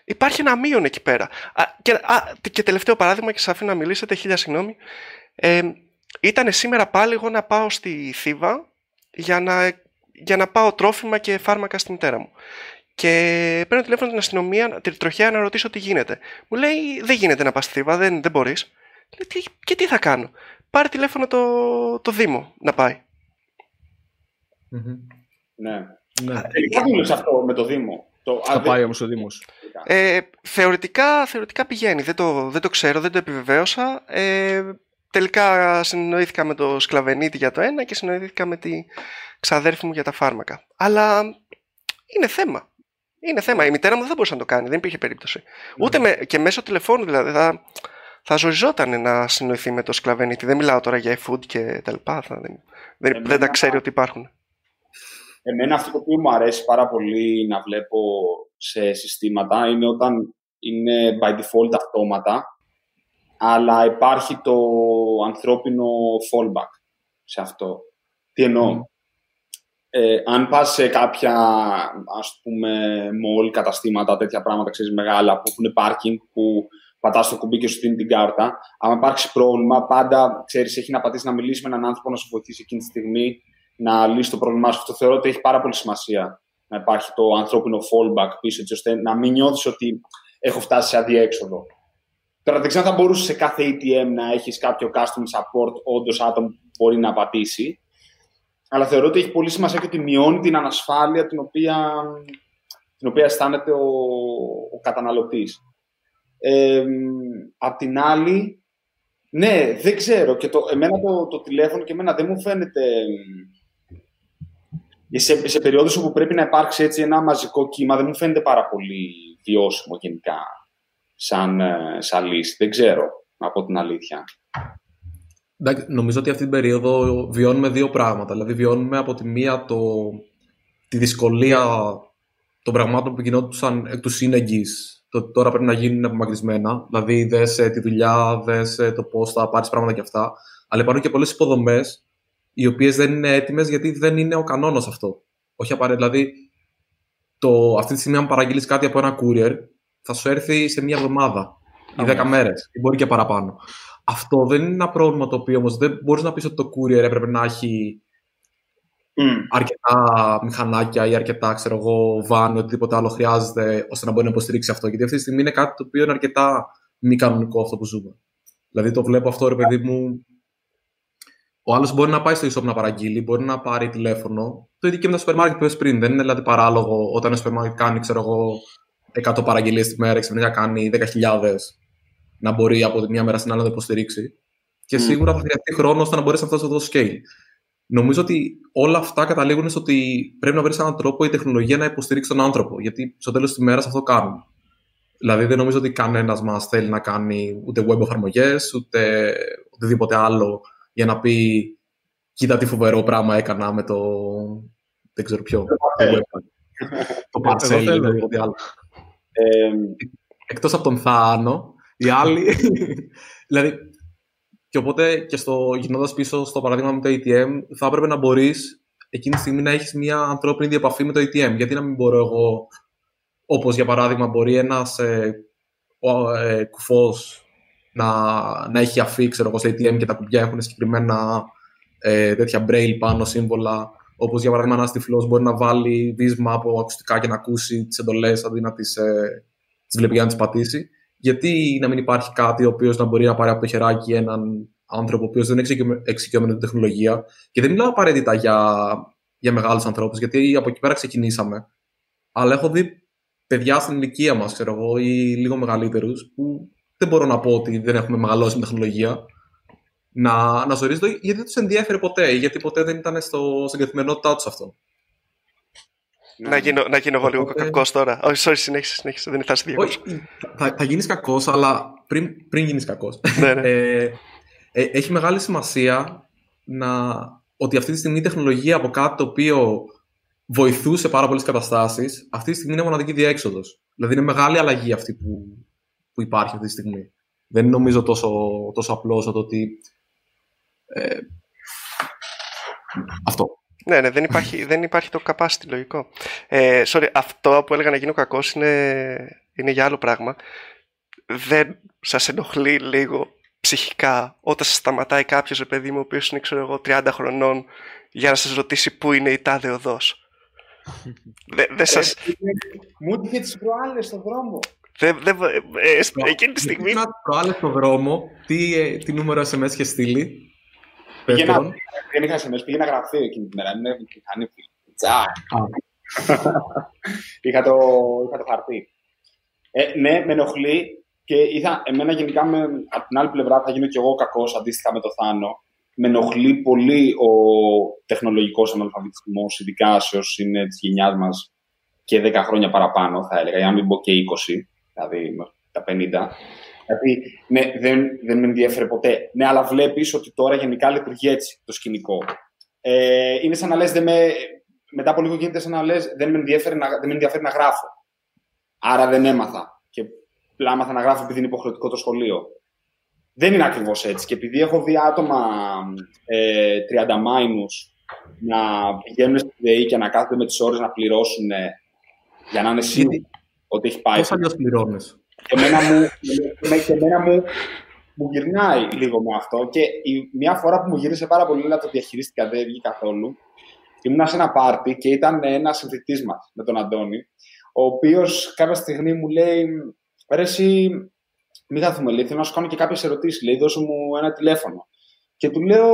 Υπάρχει ένα μείον εκεί πέρα. Α, και, α, και τελευταίο παράδειγμα και σας αφήνω να μιλήσετε, χίλια συγγνώμη. Ε, ήταν σήμερα πάλι εγώ να πάω στη Θήβα για να, για να πάω τρόφιμα και φάρμακα στη μητέρα μου. Και παίρνω τηλέφωνο την αστυνομία, την τροχέα, να ρωτήσω τι γίνεται. Μου λέει: Δεν γίνεται να πας στη Θήβα, δεν, δεν μπορείς. Και τι θα κάνω; Πάρε τηλέφωνο το, το Δήμο να πάει. Ναι. ναι. Τελικά δούλεψε αυτό με το Δήμο. Το... Θα πάει όμως ο Δήμος. Ε, θεωρητικά, θεωρητικά πηγαίνει. Δεν το, δεν το ξέρω, δεν το επιβεβαίωσα. Ε, τελικά συνεννοήθηκα με το σκλαβενίτη για το ένα και συνεννοήθηκα με τη ξαδέρφη μου για τα φάρμακα. Αλλά είναι θέμα. Είναι θέμα. Η μητέρα μου δεν θα μπορούσε να το κάνει. Δεν υπήρχε περίπτωση. Ναι. Ούτε με, και μέσω τηλεφώνου δηλαδή. Θα, θα ζοριζόταν να συνοηθεί με το σκλαβενίτη. Δεν μιλάω τώρα για e-food και τα λοιπά. Θα, δεν, δεν, δεν τα ξέρει ότι υπάρχουν. Εμένα αυτό το οποίο μου αρέσει πάρα πολύ να βλέπω σε συστήματα είναι όταν είναι by default αυτόματα, αλλά υπάρχει το ανθρώπινο fallback σε αυτό. Τι εννοώ; Ε, αν πας σε κάποια, ας πούμε, mall, καταστήματα, τέτοια πράγματα, ξέρεις, μεγάλα, που έχουν parking, που πατάς το κουμπί και σου δίνει την κάρτα, αν υπάρξει πρόβλημα, πάντα, ξέρεις, έχει να πατήσει να μιλήσει με έναν άνθρωπο να σου βοηθήσει εκείνη τη στιγμή να λύσει το πρόβλημά σου. Αυτό θεωρώ ότι έχει πάρα πολύ σημασία να υπάρχει το ανθρώπινο fallback πίσω, έτσι ώστε να μην νιώθεις ότι έχω φτάσει σε αδιέξοδο. Τώρα δεν ξέρω αν θα μπορούσε σε κάθε ATM να έχεις κάποιο customer support, όντως άτομο που μπορεί να απαντήσει. Αλλά θεωρώ ότι έχει πολύ σημασία και ότι μειώνει την ανασφάλεια την οποία, την οποία αισθάνεται ο, ο καταναλωτής. Ε, απ' την άλλη, ναι, δεν ξέρω. Και το, εμένα το, το τηλέφωνο και εμένα δεν μου φαίνεται σε, σε περιόδους όπου πρέπει να υπάρξει έτσι ένα μαζικό κύμα δεν μου φαίνεται πάρα πολύ βιώσιμο γενικά σαν, ε, σαν λύση. Δεν ξέρω, από την αλήθεια. νομίζω ότι αυτή την περίοδο βιώνουμε δύο πράγματα. Δηλαδή βιώνουμε από τη μία το, τη δυσκολία των πραγμάτων που γινόντουσαν εκ του σύνεγγυς το τώρα πρέπει να γίνουν απομακρυσμένα. Δηλαδή, δες τη δουλειά, δες το πώς θα πάρεις πράγματα και αυτά. Αλλά υπάρχουν και πολλές υποδομές οι οποίες δεν είναι έτοιμες γιατί δεν είναι ο κανόνας αυτό. Όχι απαραίτητα. Δηλαδή, το, αυτή τη στιγμή, αν παραγγείλεις κάτι από ένα courier, θα σου έρθει σε μία εβδομάδα ή δέκα μέρες, ή μπορεί και παραπάνω. Αυτό δεν είναι ένα πρόβλημα το οποίο όμως δεν μπορείς να πεις ότι το courier έπρεπε να έχει mm. αρκετά μηχανάκια ή αρκετά ξέρω εγώ, van ή οτιδήποτε άλλο χρειάζεται ώστε να μπορεί να υποστηρίξει αυτό. Γιατί αυτή τη στιγμή είναι κάτι το οποίο είναι αρκετά μη κανονικό αυτό που ζούμε. Δηλαδή το βλέπω αυτό, ρε παιδί μου, ο άλλος μπορεί να πάει στο e-shop να παραγγείλει, μπορεί να πάρει τηλέφωνο. Το ίδιο και με το σούπερ μάρκετ που είπες πριν. Δεν είναι δηλαδή παράλογο όταν ένα σούπερ μάρκετ κάνει, ξέρω εγώ, 100 παραγγελίες τη μέρα, ξαφνικά κάνει 10.000 να μπορεί από τη μια μέρα στην άλλη να το υποστηρίξει. Και mm. σίγουρα θα χρειαστεί χρόνος ώστε να μπορέσει να φτάσει στο scale. Νομίζω ότι όλα αυτά καταλήγουν στο ότι πρέπει να βρεις έναν τρόπο η τεχνολογία να υποστηρίξει τον άνθρωπο. Γιατί στο τέλος της μέρα αυτό κάνουμε. Δηλαδή δεν νομίζω ότι κανένας μας θέλει να κάνει ούτε web εφαρμογές, ούτε οτιδήποτε άλλο για να πει κοίτα τι φοβερό πράγμα έκανα με το δεν ξέρω ποιο το parcel ή οτιδήποτε άλλο εκτός από τον Θάνο οι άλλοι δηλαδή και οπότε και στο, γυρνώντας πίσω στο παράδειγμα με το ATM θα έπρεπε να μπορείς εκείνη τη στιγμή να έχεις μια ανθρώπινη διαπαφή με το ATM γιατί να μην μπορώ εγώ όπως για παράδειγμα μπορεί ένας ε, ε, κουφός να, να έχει αφή, ξέρω εγώ, σε ATM και τα κουμπιά έχουν συγκεκριμένα ε, τέτοια braille πάνω σύμβολα. Όπως για παράδειγμα, ένας τυφλός μπορεί να βάλει βίσμα από ακουστικά και να ακούσει τις εντολές αντί να τις ε, τις βλέπει για να τις πατήσει. Γιατί να μην υπάρχει κάτι ο οποίος να μπορεί να πάρει από το χεράκι έναν άνθρωπο ο οποίος δεν είναι εξοικειωμένο με την τεχνολογία; Και δεν μιλάω απαραίτητα για, για μεγάλους ανθρώπους, γιατί από εκεί πέρα ξεκινήσαμε. Αλλά έχω δει παιδιά στην ηλικία μας, ξέρω εγώ, ή λίγο μεγαλύτερους, που δεν μπορώ να πω ότι δεν έχουμε μεγαλώσει με τεχνολογία. Να, να ζορίζονται γιατί δεν τους ενδιαφέρει ποτέ, γιατί ποτέ δεν ήταν στο, στην καθημερινότητά τους αυτό. Να γίνω, να γίνω εγώ λίγο κακός τώρα. Όχι, sorry, συνέχισε, συνέχισε. Δεν θα σε διακόψω. Θα, θα γίνεις κακός, αλλά πριν, πριν γίνεις κακός. ναι, ναι. ε, ε, έχει μεγάλη σημασία να, ότι αυτή τη στιγμή η τεχνολογία από κάτι το οποίο βοηθούσε πάρα πολλές καταστάσεις, αυτή τη στιγμή είναι μοναδική διέξοδος. Δηλαδή είναι μεγάλη αλλαγή αυτή που, που υπάρχει αυτή τη στιγμή. Δεν είναι νομίζω τόσο, τόσο απλό όσο το ότι. Ε, αυτό. Ναι, ναι, δεν υπάρχει, δεν υπάρχει το capacity λογικό. Ε, sorry, αυτό που έλεγα να γίνω κακός είναι, είναι για άλλο πράγμα. Δεν σας ενοχλεί λίγο ψυχικά όταν σας σταματάει κάποιος, ρε παιδί μου, ο οποίος είναι, ξέρω εγώ, 30 χρονών για να σας ρωτήσει πού είναι η τάδε οδός; Δεν σας... Μου έτυχε τις προάλλες στον δρόμο. Δεν, δεν, ε, ε, εκείνη τη στιγμή... Να προάλλες στον δρόμο, τι, ε, τι νούμερο SMS είχε στείλει; Πήγαινα, δεν είχα SMS, πήγαινα γραφείο εκείνη τη μέρα. Είναι μηχανή Τσα. είχα, το, είχα το χαρτί. Ε, ναι, με ενοχλεί και είχα, εμένα γενικά με, από την άλλη πλευρά θα γίνω κι εγώ κακός αντίστοιχα με το Θάνο. Με ενοχλεί πολύ ο τεχνολογικός αναλφαβητισμός, ειδικά σε όσου είναι της γενιάς μας και 10 χρόνια παραπάνω, θα έλεγα, για να μην πω και 20, δηλαδή τα 50. Δηλαδή, ναι, δεν, δεν με ενδιαφέρει ποτέ. Ναι, αλλά βλέπεις ότι τώρα γενικά λειτουργεί έτσι το σκηνικό. Ε, είναι σαν να λες, μετά από λίγο γίνεται σαν να λες, δεν, με ενδιαφέρει να, δεν με ενδιαφέρει να γράφω. Άρα δεν έμαθα. Και απλά έμαθα να γράφω επειδή είναι υποχρεωτικό το σχολείο. Δεν είναι ακριβώς έτσι. Και επειδή έχω δει άτομα ε, 30 μάινου να πηγαίνουν στη ΔΕΗ και να κάθονται με τις ώρες να πληρώσουν για να είναι σίγουροι ότι έχει πάει. Πώς αλλιώς πληρώνεις; Και εμένα μου, και εμένα μου, μου γυρνάει λίγο με αυτό. Και η, μια φορά που μου γύρισε πάρα πολύ, αλλά το διαχειρίστηκα, δεν βγήκε καθόλου. Ήμουν σε ένα πάρτι και ήταν ένας συνθητή μας με τον Αντώνη, ο οποίος κάποια στιγμή μου λέει: Ρε, εσύ, μην χάθουμε, λέει, θέλω να σου κάνω και κάποιες ερωτήσεις. Λέει, δώσε μου ένα τηλέφωνο. Και του λέω: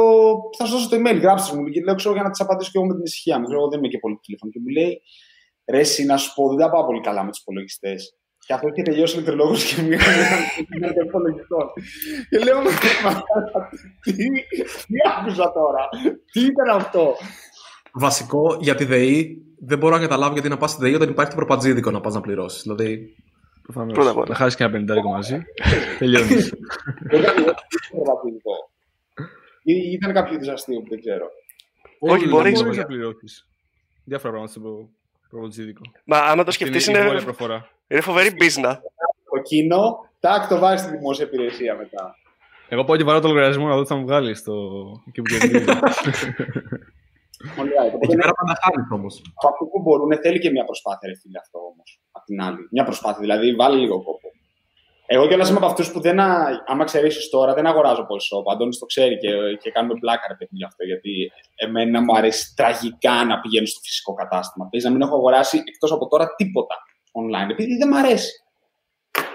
Θα σου δώσω το email, γράψτε μου. Και λέω: Ξέρω για να τις απαντήσω και εγώ με την ησυχία μου. Ξέρω, δεν είμαι και πολύ τηλέφωνο. Και μου λέει: Ρε, εσύ, να σου πω, δεν τα πάω πολύ καλά με τους υπολογιστές. Και αυτό έχει τελειώσει ηλεκτρολόγο και μία με υπολογιστών. Και λέω: τι, τι άκουσα τώρα, τι ήταν αυτό; Βασικό για τη ΔΕΗ δεν μπορώ να καταλάβω γιατί να πας στη ΔΕΗ όταν υπάρχει το προπατζίδικο να πας να πληρώσεις. Δηλαδή. Πρώτα απ' όλα. Να χάσεις και ένα πεντάρικο μαζί. Τελειώνεις. Δεν ήταν προπατζίδικο. Ή ήταν κάποιο είδου αστείο που δεν ξέρω. Όχι, μπορείς να πληρώσεις. Διάφορα πράγματα στο προπατζίδικο. Μα άμα το σκεφτείς είναι. Είναι φοβερή μπίζνα. Το κοινό, τάκ το βάζεις στη δημόσια υπηρεσία μετά. Εγώ πάω και βάλω το λογαριασμό να δω τι θα μου βγάλεις στο. εκεί που Εκεί πέρα πάντα χάνεις όμως. Από αυτό που μπορούν θέλει και μια προσπάθεια, ρε φίλε, αυτό όμως. Απ' την άλλη. Μια προσπάθεια, δηλαδή βάλει λίγο κόπο. Εγώ κιόλας είμαι από αυτούς που δεν, άμα ξέρεις τώρα, δεν αγοράζω πολύ σοπ. Αντώνης το ξέρει και, και κάνουμε μπλάκα ρε παιδί γι' αυτό. Γιατί εμένα μου αρέσει τραγικά να πηγαίνω στο φυσικό κατάστημα. Παίζει να μην έχω αγοράσει εκτός από τώρα τίποτα online, επειδή δεν μου αρέσει.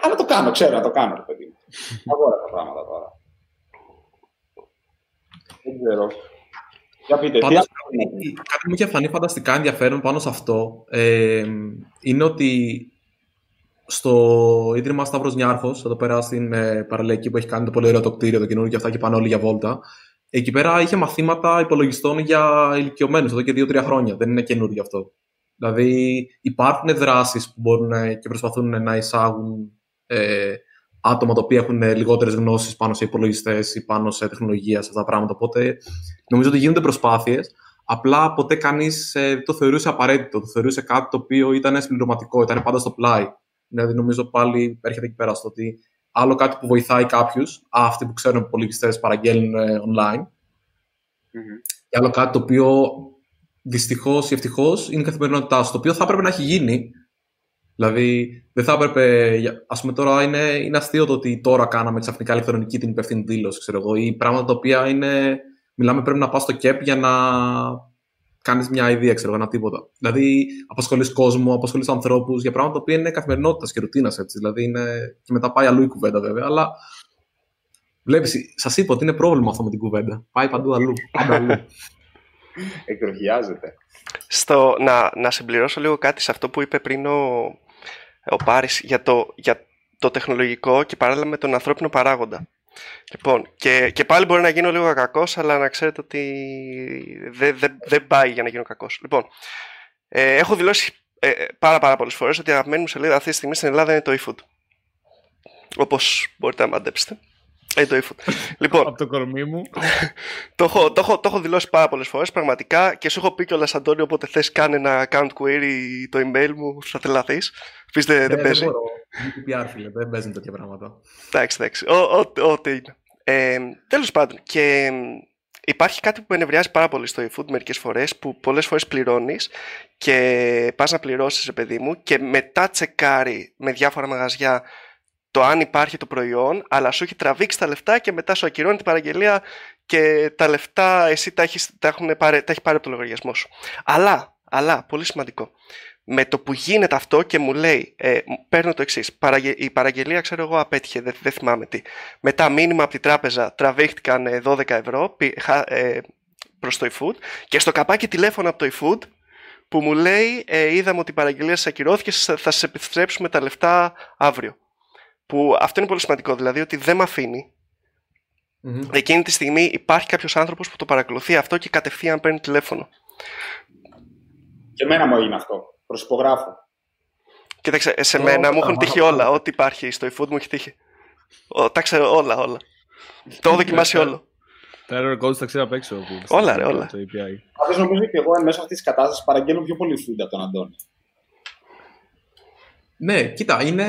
Αλλά το κάνω, ξέρω να το κάνω, ρε παιδί. Αγόρασα τα πράγματα τώρα. Δεν ξέρω. Πάντως, κάτι μου είχε φανεί φανταστικά ενδιαφέρον πάνω σε αυτό ε, είναι ότι στο Ίδρυμα Σταύρος Νιάρχος, εδώ πέρα στην ε, παραλιακή που έχει κάνει το πολύ ωραίο το κτίριο, το καινούργιο και αυτά και πάνε όλοι για βόλτα, εκεί πέρα είχε μαθήματα υπολογιστών για ηλικιωμένους εδώ και 2-3 χρόνια. Δεν είναι καινούργιο αυτό. Δηλαδή υπάρχουν δράσεις που μπορούν και προσπαθούν να εισάγουν ε, άτομα τα οποία έχουν λιγότερες γνώσεις πάνω σε υπολογιστές ή πάνω σε τεχνολογία, σε αυτά τα πράγματα. Οπότε νομίζω ότι γίνονται προσπάθειες. Απλά ποτέ κανείς ε, το θεωρούσε απαραίτητο. Το θεωρούσε κάτι το οποίο ήταν συμπληρωματικό, ήταν πάντα στο πλάι. Δηλαδή, νομίζω πάλι έρχεται εκεί πέρα στο ότι άλλο κάτι που βοηθάει κάποιους, αυτοί που ξέρουν υπολογιστέ παραγγέλνουν ε, online, mm-hmm. και άλλο κάτι το οποίο δυστυχώς ή ευτυχώς είναι η καθημερινότητά σου. Το οποίο θα έπρεπε να έχει γίνει, Δηλαδή, δεν θα έπρεπε. Α πούμε, τώρα είναι, είναι αστείο το ότι τώρα κάναμε ξαφνικά ηλεκτρονική την υπευθύνη δήλωση, ξέρω εγώ, ή πράγματα τα οποία είναι. Μιλάμε, πρέπει να πας στο ΚΕΠ για να κάνεις μια ιδέα, ξέρω εγώ, ένα τίποτα. Δηλαδή, απασχολείς κόσμο, απασχολείς ανθρώπους για πράγματα τα οποία είναι καθημερινότητας και ρουτίνας έτσι. Δηλαδή, είναι... και μετά πάει αλλού η κουβέντα, βέβαια. Αλλά βλέπεις, σας είπα ότι είναι πρόβλημα αυτό με την κουβέντα. Πάει παντού αλλού. Πάντα αλλού. Εκδοχιάζεται. Στο, να, να συμπληρώσω λίγο κάτι σε αυτό που είπε πριν ο, ο Πάρης για το, για το τεχνολογικό και παράλληλα με τον ανθρώπινο παράγοντα. Λοιπόν, και, και πάλι μπορεί να γίνω λίγο κακός, αλλά να ξέρετε ότι δεν δε, δε πάει για να γίνω κακός. Λοιπόν, ε, έχω δηλώσει ε, πάρα, πάρα πολλές φορές ότι η αγαπημένη μου σελίδα αυτή τη στιγμή στην Ελλάδα είναι το eFood. Όπως μπορείτε να μαντέψετε. Ε, το eFood. λοιπόν, Από το κορμί μου. το, έχω, το, έχω, το έχω δηλώσει πάρα πολλές φορές πραγματικά και σου έχω πει κιόλας, Αντώνιο, όποτε θες κάνει ένα account query το email μου, θα τρελαθεί. Πεις δεν, δεν παίζει. Δεν μπορώ. GDPR, φίλε, δεν παίζουν τέτοια πράγματα. Εντάξει, εντάξει. Ό,τι είναι. Ε, Τέλος πάντων, και υπάρχει κάτι που με ενευριάζει πάρα πολύ στο eFood μερικές φορές, που πολλές φορές πληρώνεις και πας να πληρώσεις, παιδί μου, και μετά τσεκάρει με διάφορα μαγαζιά το αν υπάρχει το προϊόν, αλλά σου έχει τραβήξει τα λεφτά και μετά σου ακυρώνει την παραγγελία και τα λεφτά εσύ τα, έχεις, τα, έχουν πάρει, τα έχει πάρει από το λογαριασμό σου. Αλλά, αλλά, πολύ σημαντικό, με το που γίνεται αυτό και μου λέει, ε, παίρνω το εξής. Η παραγγελία, ξέρω εγώ, απέτυχε, δεν, δεν θυμάμαι τι. Μετά μήνυμα από την τράπεζα τραβήχτηκαν 12 ευρώ ε, προς το eFood και στο καπάκι τηλέφωνο από το eFood που μου λέει ε, είδαμε ότι η παραγγελία σας ακυρώθηκε, θα σας επιστρέψουμε τα λεφτά αύριο. Που αυτό είναι πολύ σημαντικό, δηλαδή ότι δεν με αφήνει. Mm-hmm. Εκείνη τη στιγμή υπάρχει κάποιος άνθρωπος που το παρακολουθεί αυτό και κατευθείαν παίρνει τηλέφωνο. Και εμένα μου έγινε αυτό. Προσυπογράφω. Κοίταξε, σε μένα μου έχουν τύχει όλα. Ό,τι υπάρχει στο eFood μου έχει τύχει. Τα ξέρω όλα, όλα. Το έχω δοκιμάσει όλο. Τα error codes τα ξέρω απ' έξω. Όλα, ρε, όλα. Αυτό νομίζω και εγώ εν μέσω αυτής της κατάστασης παραγγέλνω πιο πολύ food από τον Αντώνη. Ναι, κοίτα, είναι,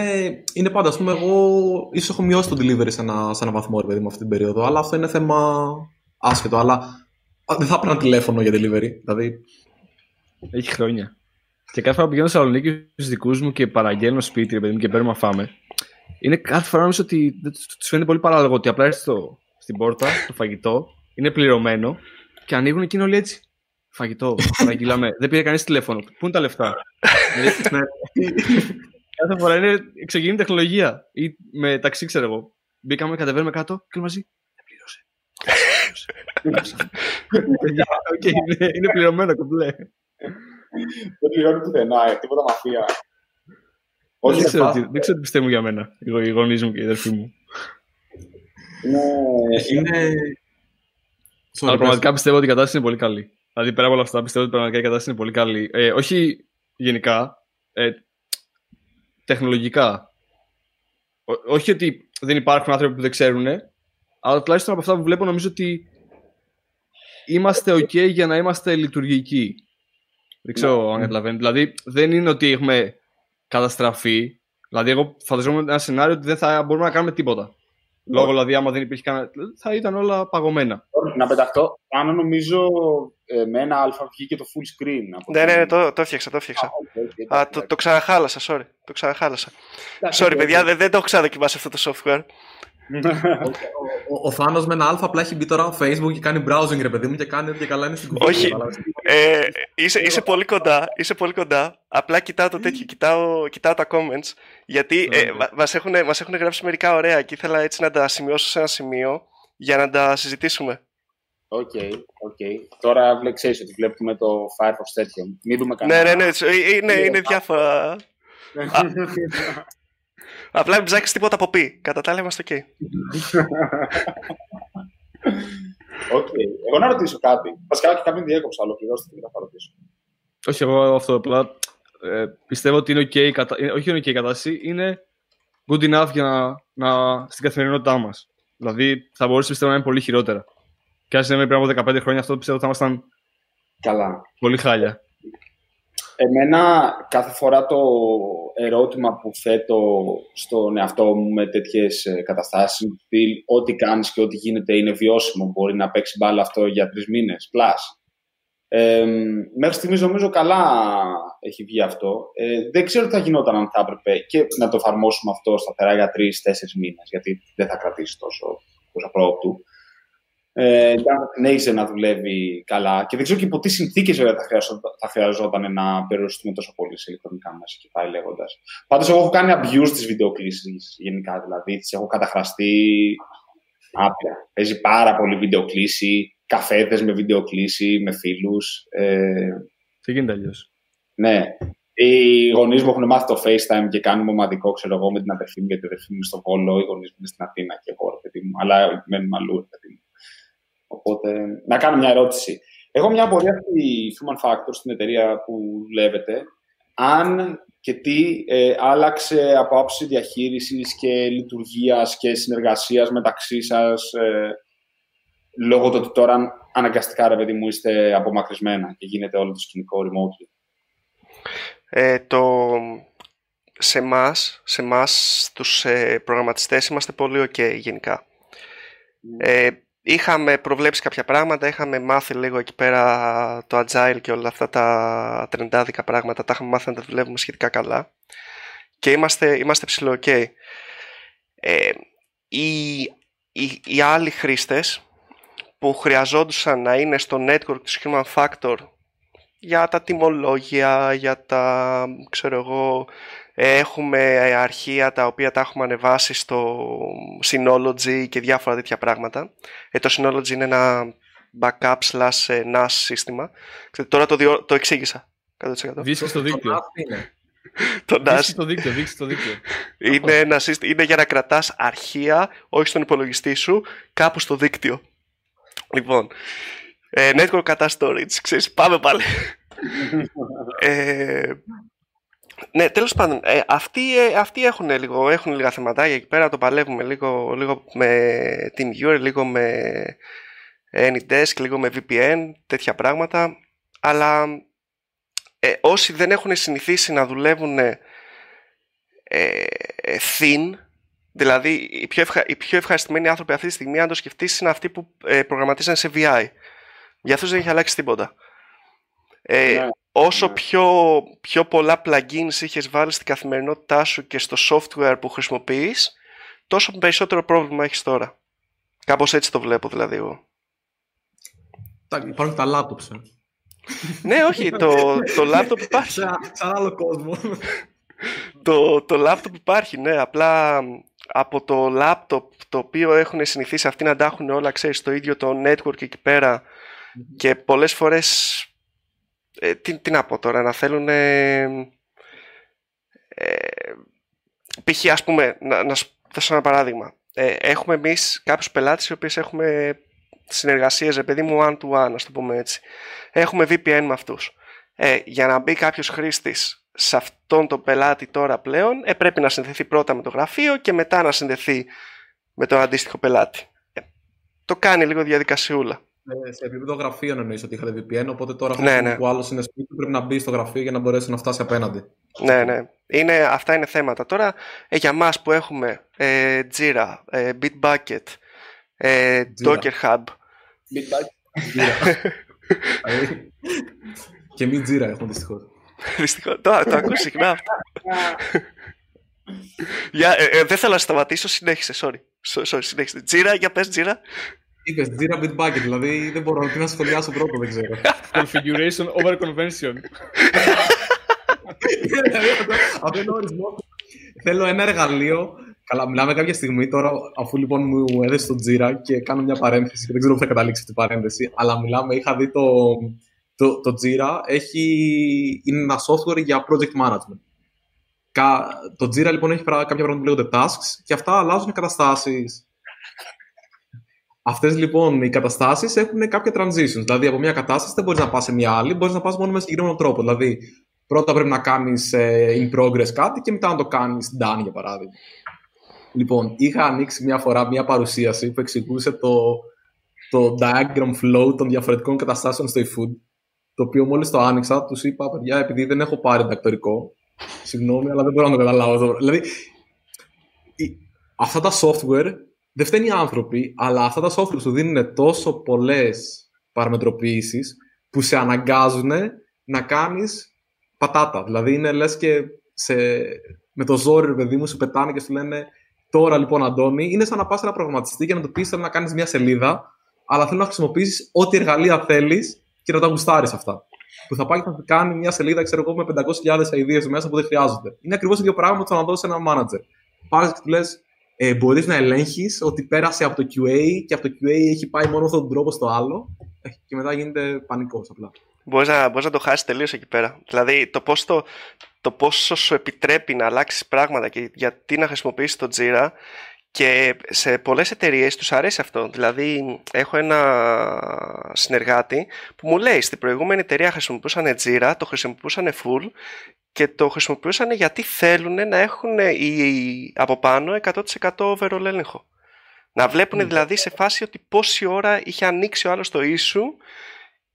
είναι πάντα. Α πούμε, εγώ ίσως έχω μειώσει το delivery σε ένα, σε ένα βαθμό, ρε παιδί μου, αυτή την περίοδο. Αλλά αυτό είναι θέμα άσχετο. Αλλά δεν θα έπαιρνα τηλέφωνο για delivery. Δηλαδή. Έχει χρόνια. Και κάθε φορά που πηγαίνω στη Θεσσαλονίκη στους δικούς μου και παραγγέλνω σπίτι, ρε παιδί μου, και παίρνουμε φάμε. Είναι κάθε φορά νομίζω ότι τους φαίνεται πολύ παράλογο ότι απλά έρθει στην πόρτα το φαγητό, είναι πληρωμένο και ανοίγουν εκείνο όλοι έτσι. Φαγητό, παραγγείλαμε. Δεν πήρε κανείς τηλέφωνο. Πού είναι τα λεφτά; Κάθε φορά είναι εξωγήινη τεχνολογία. Ή με ταξί, ξέρω εγώ. Μπήκαμε, κατεβαίνουμε κάτω και μαζί. Δεν πλήρωσε. είναι πληρωμένο κομπλέ. Δεν πληρώνει πουθενά, τίποτα μαφία. Όχι, δεν ξέρω, τι, δεν ξέρω τι πιστεύουν για μένα, οι γονείς μου και οι αδερφοί μου. Ναι, είναι. Αλλά πραγματικά πιστεύω ότι η κατάσταση είναι πολύ καλή. Δηλαδή, πέρα από όλα αυτά, πιστεύω ότι πραγματικά η κατάσταση είναι πολύ καλή. Ε, όχι γενικά, ε, τεχνολογικά. όχι ότι δεν υπάρχουν άνθρωποι που δεν ξέρουν, αλλά τουλάχιστον από αυτά που βλέπω νομίζω ότι είμαστε ok για να είμαστε λειτουργικοί. Δεν ξέρω ναι. αν καταλαβαίνετε. Δηλαδή, δεν είναι ότι έχουμε καταστραφεί. Δηλαδή, εγώ φανταζόμουν ένα σενάριο ότι δεν θα μπορούμε να κάνουμε τίποτα. Λόγω δηλαδή, άμα δεν υπήρχε κανένα. θα ήταν όλα παγωμένα. Να πεταχτώ. Πάνω νομίζω ε, με ένα αλφα και το full screen. Από ναι, ναι, ναι, το, το έφτιαξα. Το, έφτιαξα. okay, Α, το, το ξαναχάλασα, sorry. Το ξαναχάλασα. sorry, παιδιά, δεν, δεν το έχω ξαναδοκιμάσει αυτό το software ο, ο, ο Θάνος με ένα αλφα απλά έχει μπει τώρα Facebook και κάνει browsing ρε παιδί μου και κάνει ότι καλά είναι στην κουβέντα. Όχι, ε, είσαι, είσαι, πολύ κοντά, είσαι πολύ κοντά. Απλά κοιτάω το τέτοιο, κοιτάω, κοιτάω τα comments γιατί ε, μας, έχουν, μας έχουν γράψει μερικά ωραία και ήθελα έτσι να τα σημειώσω σε ένα σημείο για να τα συζητήσουμε. OK, okay, okay. Τώρα ξέρεις ότι βλέπουμε το Firefox τέτοιο. Μην δούμε κανένα. Ναι, ναι, ναι, είναι, είναι διάφορα. Απλά μην ψάξεις τίποτα από πει. Κατά τα άλλα είμαστε ok. Οκ. Εγώ να ρωτήσω κάτι. Βασικά και κάποιον διέκοψα, ολοκληρώστε και θα ρωτήσω. Όχι, εγώ αυτό απλά ε, πιστεύω ότι είναι ok, κατα... Ε, όχι είναι ok η κατάσταση, είναι good enough για να, να... στην καθημερινότητά μας. Δηλαδή θα μπορούσε πιστεύω να είναι πολύ χειρότερα. Και αν συνέβη πριν από 15 χρόνια αυτό πιστεύω ότι θα ήμασταν Καλά. πολύ χάλια. Εμένα κάθε φορά το ερώτημα που θέτω στον εαυτό μου με τέτοιες ε, καταστάσεις είναι ό,τι κάνεις και ό,τι γίνεται είναι βιώσιμο. Μπορεί να παίξει μπάλα αυτό για τρεις μήνες, plus. Ε, μέχρι στιγμής νομίζω καλά έχει βγει αυτό. Ε, δεν ξέρω τι θα γινόταν αν θα έπρεπε και να το εφαρμόσουμε αυτό σταθερά για τρει-τέσσερι μήνες, γιατί δεν θα κρατήσει τόσο, τόσο πρόοπτου ε, συνέχιζε να δουλεύει καλά και δεν ξέρω και υπό τι συνθήκες θα, θα χρειαζόταν να περιοριστούμε τόσο πολύ σε ηλεκτρονικά μέσα και πάει λέγοντας. Πάντως, εγώ έχω κάνει abuse τι βιντεοκλήσει γενικά, δηλαδή τις έχω καταχραστεί άπειρα. Παίζει πάρα πολύ βιντεοκλήση, καφέδες με βιντεοκλήση, με φίλους. Ε, τι γίνεται αλλιώς; Ναι. Οι γονείς μου έχουν μάθει το FaceTime και κάνουμε ομαδικό, ξέρω εγώ, με την αδερφή μου, γιατί η αδερφή μου στο Βόλο, οι γονείς μου είναι στην Αθήνα και εγώ, παιδί μου. Αλλά μένουμε αλλού, παιδί μου. Οπότε, να κάνω μια ερώτηση. Έχω μια απορία στη Human Factor, στην εταιρεία που δουλεύετε. Αν και τι ε, άλλαξε από άψη διαχείρισης και λειτουργίας και συνεργασίας μεταξύ σας ε, λόγω του ότι τώρα αναγκαστικά, ρε παιδί μου, είστε απομακρυσμένα και γίνεται όλο το σκηνικό remote. Ε, το... Σε εμάς, σε εμάς, τους ε, προγραμματιστές, είμαστε πολύ ok γενικά. Ε, είχαμε προβλέψει κάποια πράγματα, είχαμε μάθει λίγο εκεί πέρα το agile και όλα αυτά τα τρεντάδικα πράγματα, τα είχαμε μάθει να τα δουλεύουμε σχετικά καλά και είμαστε, είμαστε ψηλό ok. Ε, οι, οι, οι άλλοι χρήστες που χρειαζόντουσαν να είναι στο network του Human Factor για τα τιμολόγια, για τα, ξέρω εγώ, έχουμε αρχεία τα οποία τα έχουμε ανεβάσει στο Synology και διάφορα τέτοια πράγματα. Ε, το Synology είναι ένα backup slash ε, NAS σύστημα. Τώρα το, το εξήγησα. 100%. Βρίσκεις στο δίκτυο. το NAS. το δίκτυο, το δίκτυο. είναι, ένα σύστημα, είναι για να κρατάς αρχεία, όχι στον υπολογιστή σου, κάπου στο δίκτυο. Λοιπόν, ε, network κατά storage, ξέρεις, πάμε πάλι. ε, ναι, τέλος πάντων, ε, αυτοί, ε, αυτοί έχουν, λίγο, έχουν λίγα θεματάκια εκεί πέρα, το παλεύουμε λίγο, λίγο με TeamViewer, λίγο με AnyDesk, λίγο με VPN, τέτοια πράγματα, αλλά ε, όσοι δεν έχουν συνηθίσει να δουλεύουν ε, thin, δηλαδή οι πιο, ευχα, οι πιο ευχαριστημένοι άνθρωποι αυτή τη στιγμή, αν το σκεφτείς, είναι αυτοί που ε, προγραμματίζαν σε VI. Για αυτούς δεν έχει αλλάξει τίποτα. Ε, ναι, όσο ναι. Πιο, πιο πολλά plugins είχες βάλει στην καθημερινότητά σου και στο software που χρησιμοποιείς, τόσο περισσότερο πρόβλημα έχεις τώρα. Κάπως έτσι το βλέπω δηλαδή εγώ. Υπάρχουν τα laptops. Ε. ναι, όχι, το, το laptop υπάρχει. Σαν άλλο κόσμο. το, το laptop υπάρχει, ναι, απλά από το laptop το οποίο έχουν συνηθίσει αυτοί να τα έχουν όλα, ξέρεις, το ίδιο το network εκεί πέρα και πολλές φορές ε, τι, τι να πω τώρα, να θέλουν ε, ε, π.χ. ας πούμε, να, να δώσω ένα παράδειγμα ε, έχουμε εμείς κάποιους πελάτες οι οποίες έχουμε συνεργασίες, επειδή μου one to one, ας το πούμε έτσι έχουμε VPN με αυτούς ε, για να μπει κάποιος χρήστης σε αυτόν τον πελάτη τώρα πλέον ε, πρέπει να συνδεθεί πρώτα με το γραφείο και μετά να συνδεθεί με τον αντίστοιχο πελάτη. Ε, το κάνει λίγο διαδικασιούλα. Ε, σε επίπεδο γραφείων εννοείς ότι είχατε VPN, οπότε τώρα ναι, ναι. που άλλος είναι σπίτι πρέπει να μπει στο γραφείο για να μπορέσει να φτάσει απέναντι. Ναι, ναι. Είναι, αυτά είναι θέματα. Τώρα ε, για μας που έχουμε ε, Jira, ε, Bitbucket, ε, Docker Hub. Bitbucket. και μη Jira έχουμε δυστυχώς. Δυστυχώς. Το, το ακούς συχνά αυτό. για, ε, ε, δεν θέλω να σταματήσω, συνέχισε, sorry. sorry συνέχισε. Τζίρα, για πες Τζίρα. Είπες Jira Bitbucket, δηλαδή δεν μπορώ να σχολιάσω πρώτο, δεν ξέρω. Configuration over convention. Αυτό είναι ο ορισμό. Θέλω ένα εργαλείο. Καλά, μιλάμε κάποια στιγμή τώρα, αφού λοιπόν μου έδεσε το Jira και κάνω μια παρένθεση και δεν ξέρω πού θα καταλήξει αυτή η παρένθεση, αλλά μιλάμε, είχα δει το, το, το Jira, έχει, είναι ένα software για project management. Το Jira λοιπόν έχει κάποια πράγματα που λέγονται tasks και αυτά αλλάζουν καταστάσεις Αυτές λοιπόν οι καταστάσεις έχουν κάποια transitions. Δηλαδή, από μια κατάσταση δεν μπορείς να πας σε μια άλλη, μπορείς να πας μόνο με συγκεκριμένο τρόπο. Δηλαδή, πρώτα πρέπει να κάνεις ε, in progress κάτι και μετά να το κάνεις done, για παράδειγμα. Λοιπόν, είχα ανοίξει μια φορά μια παρουσίαση που εξηγούσε το, το diagram flow των διαφορετικών καταστάσεων στο eFood. Το οποίο μόλις το άνοιξα, τους είπα, παιδιά, επειδή δεν έχω πάρει εντακτορικό, συγγνώμη, αλλά δεν μπορώ να το καταλάβω. Δηλαδή, αυτά τα software δεν φταίνει οι άνθρωποι, αλλά αυτά τα software σου δίνουν τόσο πολλές παραμετροποιήσεις που σε αναγκάζουν να κάνεις πατάτα. Δηλαδή είναι λες και σε, με το ζόρι, παιδί μου, σου πετάνε και σου λένε Τώρα λοιπόν, Αντώνη, είναι σαν να πας ένα προγραμματιστή και να του πεις: Θέλω να κάνεις μια σελίδα, αλλά θέλω να χρησιμοποιήσεις ό,τι εργαλεία θέλεις και να τα γουστάρεις αυτά. Που θα πάει και θα κάνει μια σελίδα, ξέρω εγώ, με 500.000 ιδέε μέσα που δεν χρειάζονται. Είναι ακριβώς το ίδιο πράγμα που θα να δώσει ένα manager. Πάρε και του λες: ε, μπορείς να ελέγχεις ότι πέρασε από το QA και από το QA έχει πάει μόνο αυτόν τον τρόπο στο άλλο ε, και μετά γίνεται πανικός απλά. Μπορείς να, μπορείς να το χάσεις τελείως εκεί πέρα. Δηλαδή το, πώς το, το πόσο σου επιτρέπει να αλλάξεις πράγματα και γιατί να χρησιμοποιήσεις το Jira και σε πολλές εταιρείες τους αρέσει αυτό. Δηλαδή έχω ένα συνεργάτη που μου λέει στην προηγούμενη εταιρεία χρησιμοποιούσαν Jira, το χρησιμοποιούσαν full και το χρησιμοποιούσαν γιατί θέλουν να έχουν οι, από πάνω 100% overall έλεγχο. Να βλέπουν δηλαδή σε φάση ότι πόση ώρα είχε ανοίξει ο άλλος το issue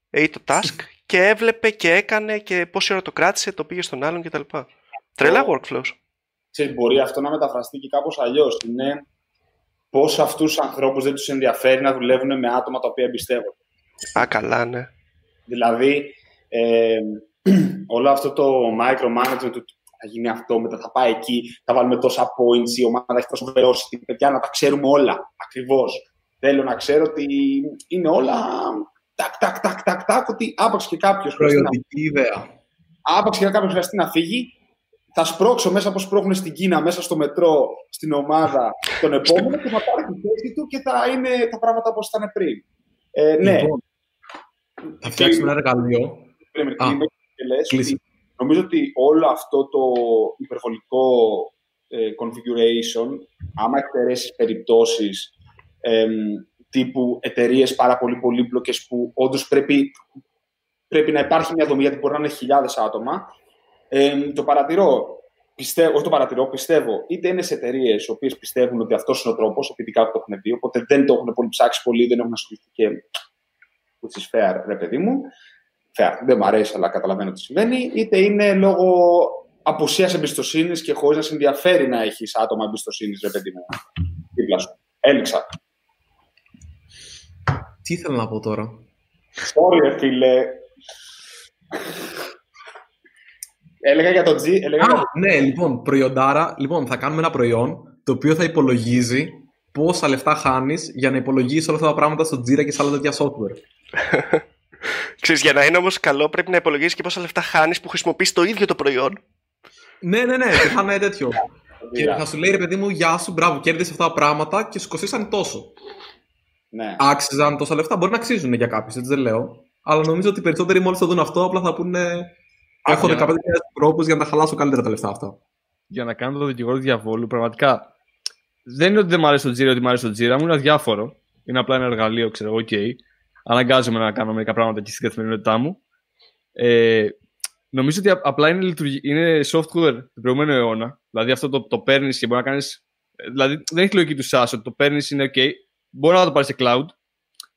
ή το task και έβλεπε και έκανε και πόση ώρα το κράτησε, το πήγε στον άλλον κτλ. Τρελά workflows. Και μπορεί αυτό να μεταφραστεί και κάπως αλλιώς. Είναι πώς αυτούς τους ανθρώπους δεν τους ενδιαφέρει να δουλεύουν με άτομα τα οποία εμπιστεύονται. Α, καλά, ναι. Δηλαδή, ε, όλο αυτό το micromanagement του θα γίνει αυτό, μετά θα πάει εκεί, θα βάλουμε τόσα points, η ομάδα έχει τόσο velocity, παιδιά, να τα ξέρουμε όλα, ακριβώς. Θέλω να ξέρω ότι είναι όλα τάκ, τάκ, τάκ, τάκ, τάκ, ότι άπαξ και κάποιος. Προϊόντική ιδέα. Άπαξ και κάποιος χρειαστεί να φύγει, θα σπρώξω μέσα όπω σπρώχνουν στην Κίνα, μέσα στο μετρό, στην ομάδα τον επόμενο και θα πάρει τη θέση του και θα είναι τα πράγματα όπως ήταν πριν. Ε, ναι. Λοιπόν, θα φτιάξουμε ένα εργαλείο. Α, νομίζω ότι όλο αυτό το υπερβολικό ε, configuration, άμα εξαιρέσεις περιπτώσεις ε, τύπου εταιρείες πάρα πολύ πολύπλοκες που όντως πρέπει, πρέπει να υπάρχει μια δομή, γιατί μπορεί να είναι χιλιάδες άτομα. Ε, το παρατηρώ, πιστεύω, όχι το παρατηρώ, πιστεύω, είτε είναι σε εταιρείες οι οποίες πιστεύουν ότι αυτός είναι ο τρόπος, επειδή κάπου το έχουν δει, οπότε δεν το έχουν πολύ ψάξει πολύ, δεν έχουν ασχοληθεί και. Which is fair, ρε παιδί μου. Fair. Δεν μου αρέσει, αλλά καταλαβαίνω τι συμβαίνει. Είτε είναι λόγω απουσίας εμπιστοσύνης και χωρίς να σε ενδιαφέρει να έχεις άτομα εμπιστοσύνης, ρε παιδί μου. Δίπλα σου. Έληξα. Τι ήθελα να πω τώρα; Sorry, φίλε. Έλεγα για το G. Έλεγα Α, για... ναι, λοιπόν, προϊόντάρα. Λοιπόν, θα κάνουμε ένα προϊόν το οποίο θα υπολογίζει πόσα λεφτά χάνεις για να υπολογίσεις όλα αυτά τα πράγματα στο Jira και σε άλλα τέτοια software. Ξέρεις, για να είναι όμως καλό πρέπει να υπολογίσει και πόσα λεφτά χάνεις που χρησιμοποιείς το ίδιο το προϊόν. ναι, ναι, ναι, και θα είναι τέτοιο. και θα σου λέει ρε παιδί μου, Γεια σου, μπράβο, κέρδισες αυτά τα πράγματα και σου κοστίσαν τόσο. Ναι. Άξιζαν τόσα λεφτά. Μπορεί να αξίζουν για κάποιους, έτσι δεν λέω. Αλλά νομίζω ότι οι περισσότεροι μόλις το δουν αυτό, απλά θα πούνε. Έχω 15.000 τρόπου για να τα χαλάσω καλύτερα τα λεφτά αυτά. Για να κάνω το δικηγόρο διαβόλου, πραγματικά δεν είναι ότι δεν μου αρέσει το Jira, ότι μου αρέσει το Jira, μου είναι αδιάφορο. Είναι απλά ένα εργαλείο, ξέρω εγώ, OK. Αναγκάζομαι να κάνω μερικά πράγματα και στην καθημερινότητά μου. Ε, νομίζω ότι απλά είναι, λειτουργι... είναι software του προηγούμενου αιώνα. Δηλαδή αυτό το, το παίρνεις και μπορεί να κάνεις. Δηλαδή δεν έχει λογική τους SaaS ότι το παίρνεις είναι OK. Μπορεί να το πάρεις σε cloud,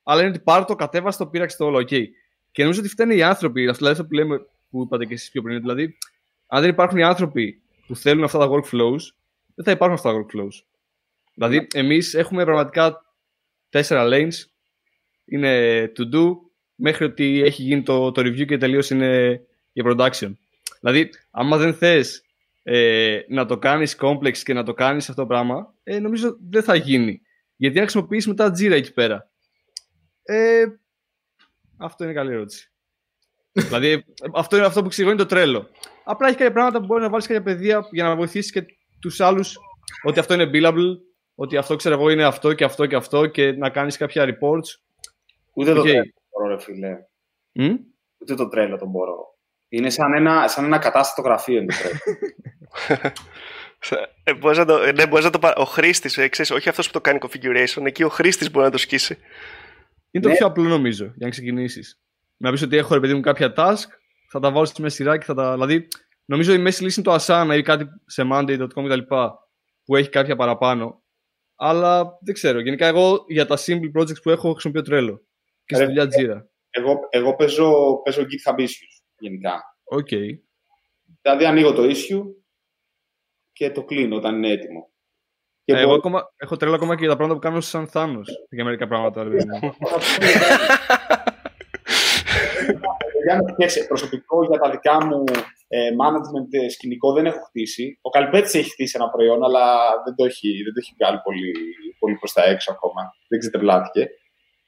αλλά είναι ότι πάρω το, κατέβασε το, πήραξες το όλο, OK. Και νομίζω ότι φταίνουν οι άνθρωποι, δηλαδή αυτό που λέμε που είπατε και εσείς πιο πριν, δηλαδή αν δεν υπάρχουν οι άνθρωποι που θέλουν αυτά τα workflows, δεν θα υπάρχουν αυτά τα workflows. Δηλαδή, εμείς έχουμε πραγματικά τέσσερα lanes. Είναι to do, μέχρι ότι έχει γίνει το, το review και τελείως είναι για production. Δηλαδή, άμα δεν θες ε, να το κάνεις complex και να το κάνεις αυτό το πράγμα, ε, νομίζω δεν θα γίνει. Γιατί να χρησιμοποιήσει μετά Jira εκεί πέρα. Ε, αυτό είναι καλή ερώτηση. Δηλαδή, αυτό είναι αυτό που ξηγώνει το Trello. Απλά έχεις κάποια πράγματα που μπορεί να βάλεις κάποια πεδία για να βοηθήσεις και τους άλλους ότι αυτό είναι billable, ότι αυτό ξέρω εγώ είναι αυτό και αυτό και αυτό και να κάνεις κάποια reports. Ούτε το OK. Trello μπορώ, ρε φίλε. Μμ; Ούτε το Trello τον μπορώ. Είναι σαν ένα, σαν ένα ακατάστατο γραφείο είναι το Trello. Ε, μπορείς να το, ε, ναι, μπορείς να το πα- Ο χρήστης, ε, ξέρεις, όχι αυτός που το κάνει configuration, εκεί ο χρήστης μπορεί να το σκίσει. Είναι το Ναι. πιο απλό νομίζω για να ξεκινήσεις. Να πεις ότι έχω ρε παιδί μου κάποια task, θα τα βάλω στη μέση σειρά και θα τα. Δηλαδή, νομίζω η μέση λύση είναι το Asana ή κάτι σε Monday.com κτλ. που έχει κάποια παραπάνω. Αλλά δεν ξέρω. Γενικά, εγώ για τα simple projects που έχω χρησιμοποιώ Trello. Και στη Ρε, δουλειά Jira. εγώ, εγώ παίζω, παίζω GitHub issues γενικά. Οκ. Δηλαδή ανοίγω το issue και το κλείνω όταν είναι έτοιμο. Και Ε, Εγώ μπορώ- ακόμα, έχω τρέλο ακόμα και για τα πράγματα που κάνω σαν Θάνο. Για μερικά πράγματα. Ρε, παιδί μου. Για να φτιάξει προσωπικό για τα δικά μου ε, management ε, σκηνικό δεν έχω χτίσει. Ο Καλπέτης έχει χτίσει ένα προϊόν, αλλά δεν το έχει, δεν το έχει βγάλει πολύ, πολύ προς τα έξω ακόμα. Δεν ξετρελάθηκε.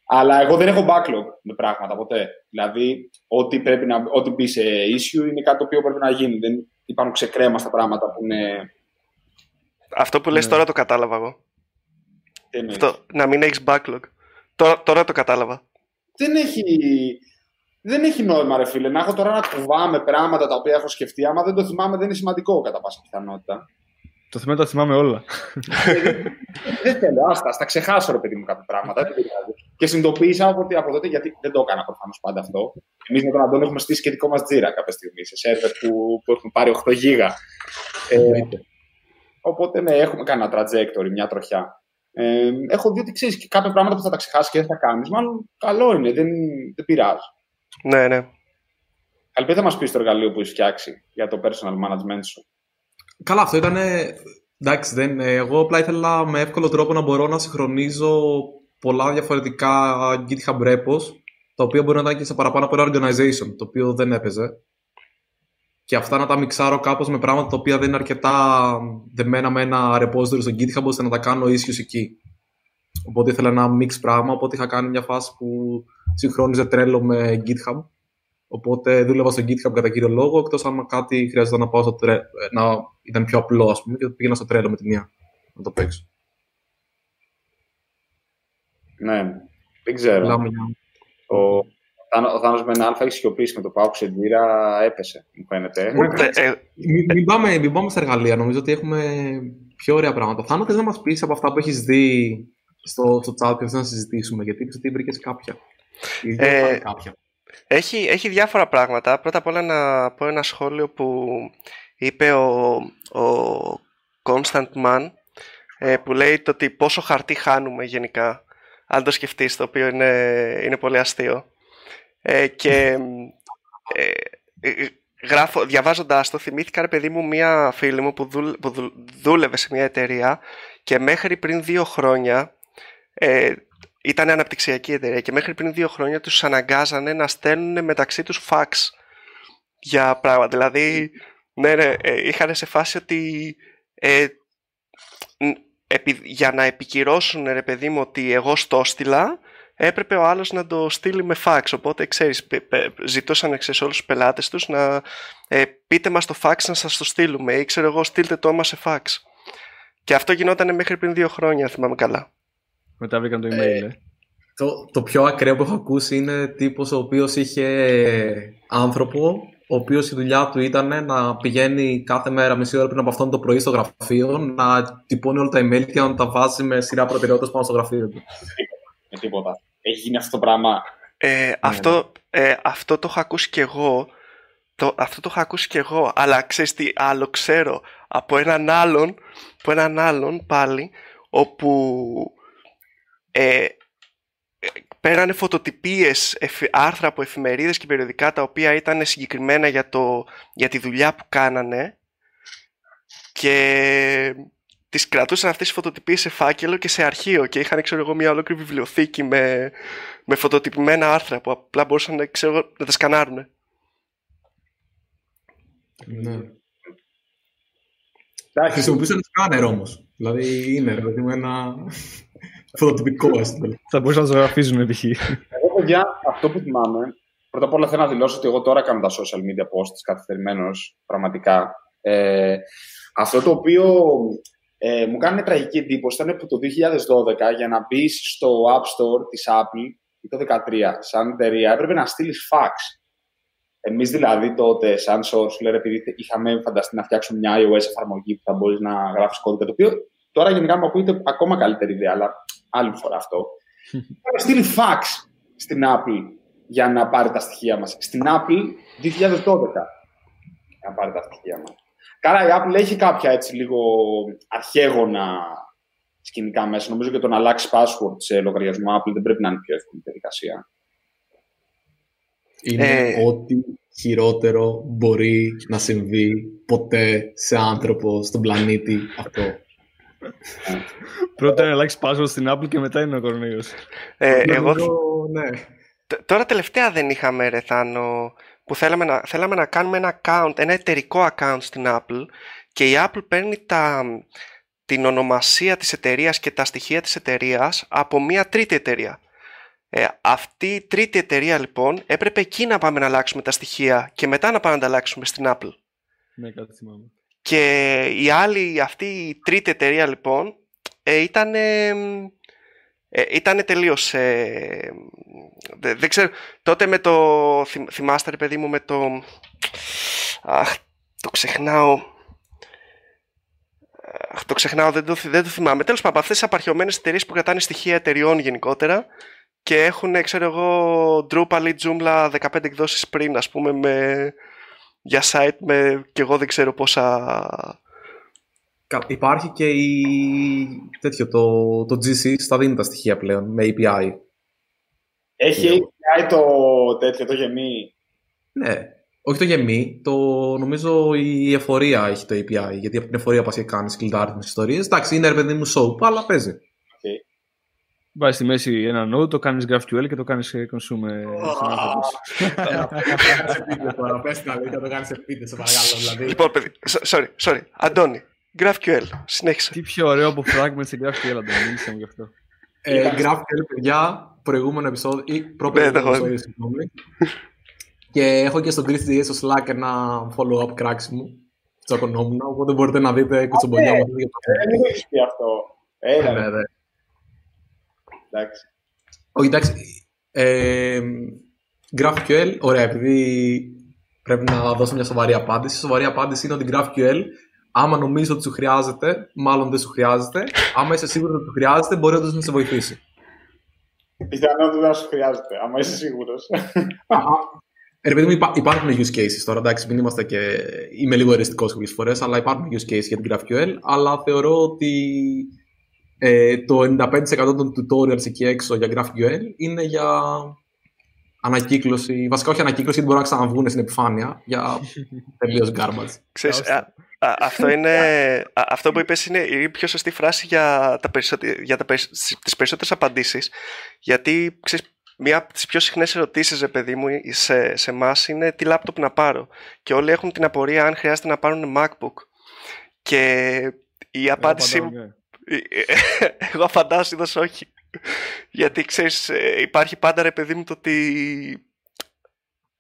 Αλλά εγώ δεν έχω backlog με πράγματα ποτέ. Δηλαδή, ό,τι, πρέπει να, ό,τι μπει σε issue είναι κάτι το οποίο πρέπει να γίνει. Δεν υπάρχουν ξεκρέμαστα πράγματα που είναι... Αυτό που λες Ναι. τώρα το κατάλαβα εγώ. τι εννοείς; Αυτό, να μην έχεις backlog. Τώρα, τώρα το κατάλαβα. δεν έχει, δεν έχει νόημα, ρε φίλε. Να έχω τώρα να κουβάμε πράγματα τα οποία έχω σκεφτεί. Άμα δεν το θυμάμαι, δεν είναι σημαντικό κατά πάσα πιθανότητα. το θέμα είναι τα θυμάμαι όλα. δεν θέλω, άστα, ας τα ξεχάσω, ρε παιδί μου, κάποια πράγματα. δεν πειράζει. Και συνειδητοποίησα από, ότι- από τότε, γιατί δεν το έκανα προφανώς πάντα αυτό. Εμείς με τον Αντώνη έχουμε στήσει και δικό μας τζίρα κάποια στιγμή σε σερβερ που, που έχουμε πάρει 8 γίγα. Ε, οπότε ναι, έχουμε κάνει ένα trajectory, μια τροχιά. Ε, έχω δει ότι ξέρεις και κάποια πράγματα που θα τα ξεχάσεις και δεν θα κάνεις. Μάλλον καλό είναι, δεν, δεν πειράζει. Ναι, ναι. Καλπέ θα μας πεις το εργαλείο που έχεις φτιάξει για το personal management σου. Καλά, αυτό ήταν. Εντάξει, δεν, ε, εγώ απλά ήθελα με εύκολο τρόπο να μπορώ να συγχρονίζω πολλά διαφορετικά GitHub repos, τα οποία μπορεί να ήταν και σε παραπάνω από ένα organization, το οποίο δεν έπαιζε. και αυτά να τα μιξάρω κάπως με πράγματα τα οποία δεν είναι αρκετά δεμένα με ένα repository στο GitHub ώστε να τα κάνω ίσιος εκεί. Οπότε ήθελα ένα mix πράγμα, οπότε είχα κάνει μια φάση που συγχρόνιζε τρέλο με GitHub. Οπότε δούλευα στο GitHub κατά κύριο λόγο, εκτός αν κάτι χρειάζεται να πάω στο τρέλο, να ήταν πιο απλό, ας πούμε, και πήγαινα στο τρέλο με τη μία να το παίξω. Ναι, δεν ξέρω. Ο, ο Θάνος με ένα αλφα έχει σιωπήσει με το που άκουσε έπεσε, μου φαίνεται. Ε, μην, πάμε, μην πάμε στα εργαλεία, νομίζω ότι έχουμε πιο ωραία πράγματα. Θάνο, θες να μας πεις από αυτά που έχεις δει στο, στο chat και να συζητήσουμε, γιατί είπες ότι βρήκες κάποια. Ε, κάποια. Έχει, έχει διάφορα πράγματα. Πρώτα απ' όλα να πω ένα σχόλιο που είπε ο, ο Constant Man ε, που λέει το ότι πόσο χαρτί χάνουμε γενικά αν το σκεφτείς το οποίο είναι, είναι πολύ αστείο ε, και ε, ε, γράφω, διαβάζοντας το θυμήθηκα ρε παιδί μου μία φίλη μου που, που δούλευε σε μια εταιρεία και μέχρι πριν δύο χρόνια ε, ήταν αναπτυξιακή εταιρεία και μέχρι πριν δύο χρόνια τους αναγκάζανε να στέλνουν μεταξύ τους φαξ για πράγματα. Δηλαδή, ναι, ναι, ε, είχαν σε φάση ότι ε, για να επικυρώσουν, ρε παιδί μου, ότι εγώ στο στείλα, έπρεπε ο άλλος να το στείλει με φαξ. Οπότε, ξέρεις, ζητούσαν εξές όλους τους πελάτες τους να ε, πείτε μας το φαξ να σας το στείλουμε ή ξέρω εγώ στείλτε το όμως σε φαξ. Και αυτό γινόταν μέχρι πριν δύο χρόνια, θυμάμαι καλά. Μετά βρήκαν το email, ε, ε. Το, το πιο ακραίο που έχω ακούσει είναι τύπος ο οποίος είχε άνθρωπο ο οποίος η δουλειά του ήταν να πηγαίνει κάθε μέρα μισή ώρα πριν από αυτόν το πρωί στο γραφείο, να τυπώνει όλα τα email και να τα βάζει με σειρά προτεραιότητας πάνω στο γραφείο του. Με τίποτα. Έχει γίνει αυτό το πράγμα. Ε, ναι, αυτό, ναι. ε, αυτό το έχω ακούσει κι εγώ. Το, αυτό το έχω ακούσει κι εγώ. Αλλά ξέρεις τι άλλο ξέρω από έναν άλλον, από έναν άλλον πάλι, όπου ε, πέρανε φωτοτυπίες, άρθρα από εφημερίδες και περιοδικά τα οποία ήταν συγκεκριμένα για, το, για τη δουλειά που κάνανε και τις κρατούσαν αυτές τις φωτοτυπίες σε φάκελο και σε αρχείο και είχαν ξέρω εγώ μια ολόκληρη βιβλιοθήκη με, με φωτοτυπημένα άρθρα που απλά μπορούσαν ξέρω, να τα σκανάρουν. Ναι. Χρησιμοποιούσαν σκάνερ όμως. Δηλαδή είναι δηλαδή ένα Φωτοτυπικό έστω. Θα μπορούσαν να ζωγραφίζουν π.χ. Εγώ, παιδιά, αυτό που θυμάμαι. Πρώτα απ' όλα θέλω να δηλώσω ότι εγώ τώρα κάνω τα social media posts καθυστερημένος, πραγματικά. Ε, αυτό το οποίο ε, μου κάνει τραγική εντύπωση ήταν που το 2012 για να μπεις στο App Store της Apple ή το 2013 σαν εταιρεία έπρεπε να στείλεις fax. Εμείς δηλαδή τότε, σαν Source, επειδή είχαμε φανταστεί να φτιάξουμε μια iOS εφαρμογή που θα μπορείς να γράφεις κώδικα, το οποίο τώρα γενικά μου ακούγεται ακόμα καλύτερη ιδέα, αλλά άλλη φορά αυτό. Θα στείλει fax στην Apple για να πάρει τα στοιχεία μας. Στην Apple 2012 για να πάρει τα στοιχεία μας. Καλά, η Apple έχει κάποια έτσι λίγο αρχαίγωνα σκηνικά μέσα. Νομίζω και το να αλλάξει password σε λογαριασμό Apple δεν πρέπει να είναι πιο εύκολη διαδικασία. Είναι ε... ό,τι χειρότερο μπορεί να συμβεί ποτέ σε άνθρωπο στον πλανήτη αυτό. Πρώτα να αλλάξεις password στην Apple και μετά είναι ο Κορνίος. Ε, εγώ... Ναι. Τώρα τελευταία δεν είχαμε ρεθάνο που θέλαμε να, θέλαμε να κάνουμε ένα account, ένα εταιρικό account στην Apple και η Apple παίρνει τα, την ονομασία της εταιρείας και τα στοιχεία της εταιρείας από μια τρίτη εταιρεία. Ε, αυτή η τρίτη εταιρεία λοιπόν έπρεπε εκεί να πάμε να αλλάξουμε τα στοιχεία και μετά να πάμε να τα αλλάξουμε στην Apple. Ναι, κάτι θυμάμαι. Και η άλλη, αυτή η τρίτη εταιρεία λοιπόν ε, ήταν, ε, ήταν τελείως, ε, δεν, ξέρω, τότε με το, θυμάστε ρε παιδί μου με το, αχ, το ξεχνάω, αχ, το ξεχνάω, δεν το, δεν το θυμάμαι. Τέλος πάντων, αυτές τις απαρχαιωμένες εταιρείες που κρατάνε στοιχεία εταιριών γενικότερα και έχουν, ξέρω εγώ, Drupal ή Joomla 15 εκδόσεις πριν, ας πούμε, με για site με και εγώ δεν ξέρω πόσα... Υπάρχει και η... τέτοιο, το, το GC στα δίνει τα στοιχεία πλέον με API. Έχει API το τέτοιο, το γεμί; Ναι, όχι το γεμί, το νομίζω η εφορία έχει το API, γιατί από την εφορία πας και κάνεις κλειδάριθμες ιστορίες. Εντάξει, είναι ρε παιδί μου soap, αλλά παίζει. Okay. Βάζεις στη μέση ένα node, το κάνεις GraphQL και το κάνεις consume. Πες την αλήθεια, το κάνεις επίτηδε, σε παρακαλώ. Δηλαδή. Λοιπόν, παιδί, sorry, sorry. Αντώνη, GraphQL, συνέχισε. Τι πιο ωραίο από fragment σε GraphQL, Αντώνη, μίλησε μου γι' αυτό. Ε, GraphQL, παιδιά, προηγούμενο επεισόδιο ή Ναι, προπροηγούμενο το έχω επεισόδιο, συγγνώμη. Και έχω και στο 3DS στο Slack ένα follow-up κράξιμο. Τσακωνόμουν, οπότε μπορείτε να δείτε κουτσομπολιά μου. Ε, Δεν έχει πει αυτό. Έλα, Ναι, ρε, ναι. Εντάξει. Όχι, εντάξει. Ε, GraphQL, ωραία, επειδή πρέπει να δώσω μια σοβαρή απάντηση. Η σοβαρή απάντηση είναι ότι GraphQL, άμα νομίζεις ότι σου χρειάζεται, μάλλον δεν σου χρειάζεται. Άμα είσαι σίγουρος ότι σου χρειάζεται, μπορεί όντως να σε βοηθήσει. Πιθανότητα να σου χρειάζεται, άμα είσαι σίγουρος. Ε, Ρε παιδί μου, υπά- υπάρχουν use cases τώρα, εντάξει, μην είμαστε και. Είμαι λίγο εριστικός κάποιε φορές, αλλά υπάρχουν use cases για την GraphQL. Αλλά θεωρώ ότι ε, το 95% των tutorials εκεί έξω για GraphQL είναι για ανακύκλωση. Βασικά, όχι ανακύκλωση, γιατί μπορούν να ξαναβγούν στην επιφάνεια για τελείως garbage. Ξέρεις, Ώστε. α, α, αυτό, είναι, α, αυτό που είπες είναι η πιο σωστή φράση για, τα περισσότε- για τα, περισ- τις περισσότερες απαντήσεις. Γιατί, ξέρεις, μία από τις πιο συχνές ερωτήσεις, ρε παιδί μου, σε, σε εμάς είναι τι λάπτοπ να πάρω. Και όλοι έχουν την απορία αν χρειάζεται να πάρουν MacBook. Και η απάντησή μου Απαντάω, ναι. εγώ απαντάω συνήθως όχι. Γιατί ξέρεις, ε, υπάρχει πάντα ρε παιδί μου το ότι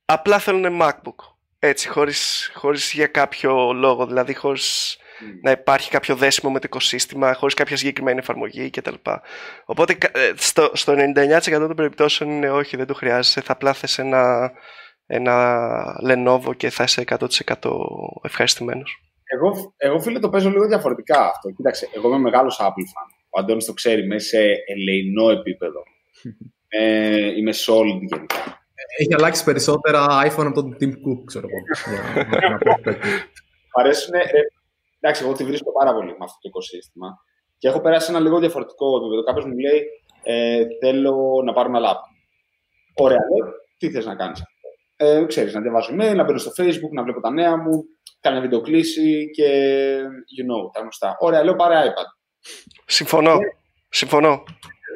απλά θέλουν MacBook. Έτσι, χωρίς, χωρίς για κάποιο λόγο, δηλαδή χωρίς να υπάρχει κάποιο δέσιμο με το οικοσύστημα, χωρίς κάποια συγκεκριμένη εφαρμογή κτλ. Οπότε κα- ε, στο, στο 99% των περιπτώσεων είναι όχι, δεν το χρειάζεσαι. Θα απλά θες ένα, ένα Lenovo και θα είσαι 100% ευχαριστημένος. Εγώ, εγώ φίλε το παίζω λίγο διαφορετικά αυτό. Κοίταξε, εγώ είμαι μεγάλος Apple fan. Ο Αντώνης το ξέρει, είμαι σε ελεηνό επίπεδο. ε, είμαι solid γενικά. Έχει αλλάξει περισσότερα iPhone από τον Tim Cook, ξέρω εγώ. Για- για να πω τέτοιο. Μ' αρέσουν. Ε, εντάξει, εγώ τη βρίσκω πάρα πολύ με αυτό το οικοσύστημα. Και έχω περάσει ένα λίγο διαφορετικό επίπεδο. Κάποιος μου λέει, ε, θέλω να πάρω ένα λάπτοπ. Ωραία, λέω, τι θες να κάνεις; Ε, ξέρεις, να διαβάζω email, να μπαίνω στο facebook, να βλέπω τα νέα μου, κάνω βιντεοκλήση και you know, τα γνωστά. Ωραία, λέω πάρε iPad. Συμφωνώ. Συμφωνώ.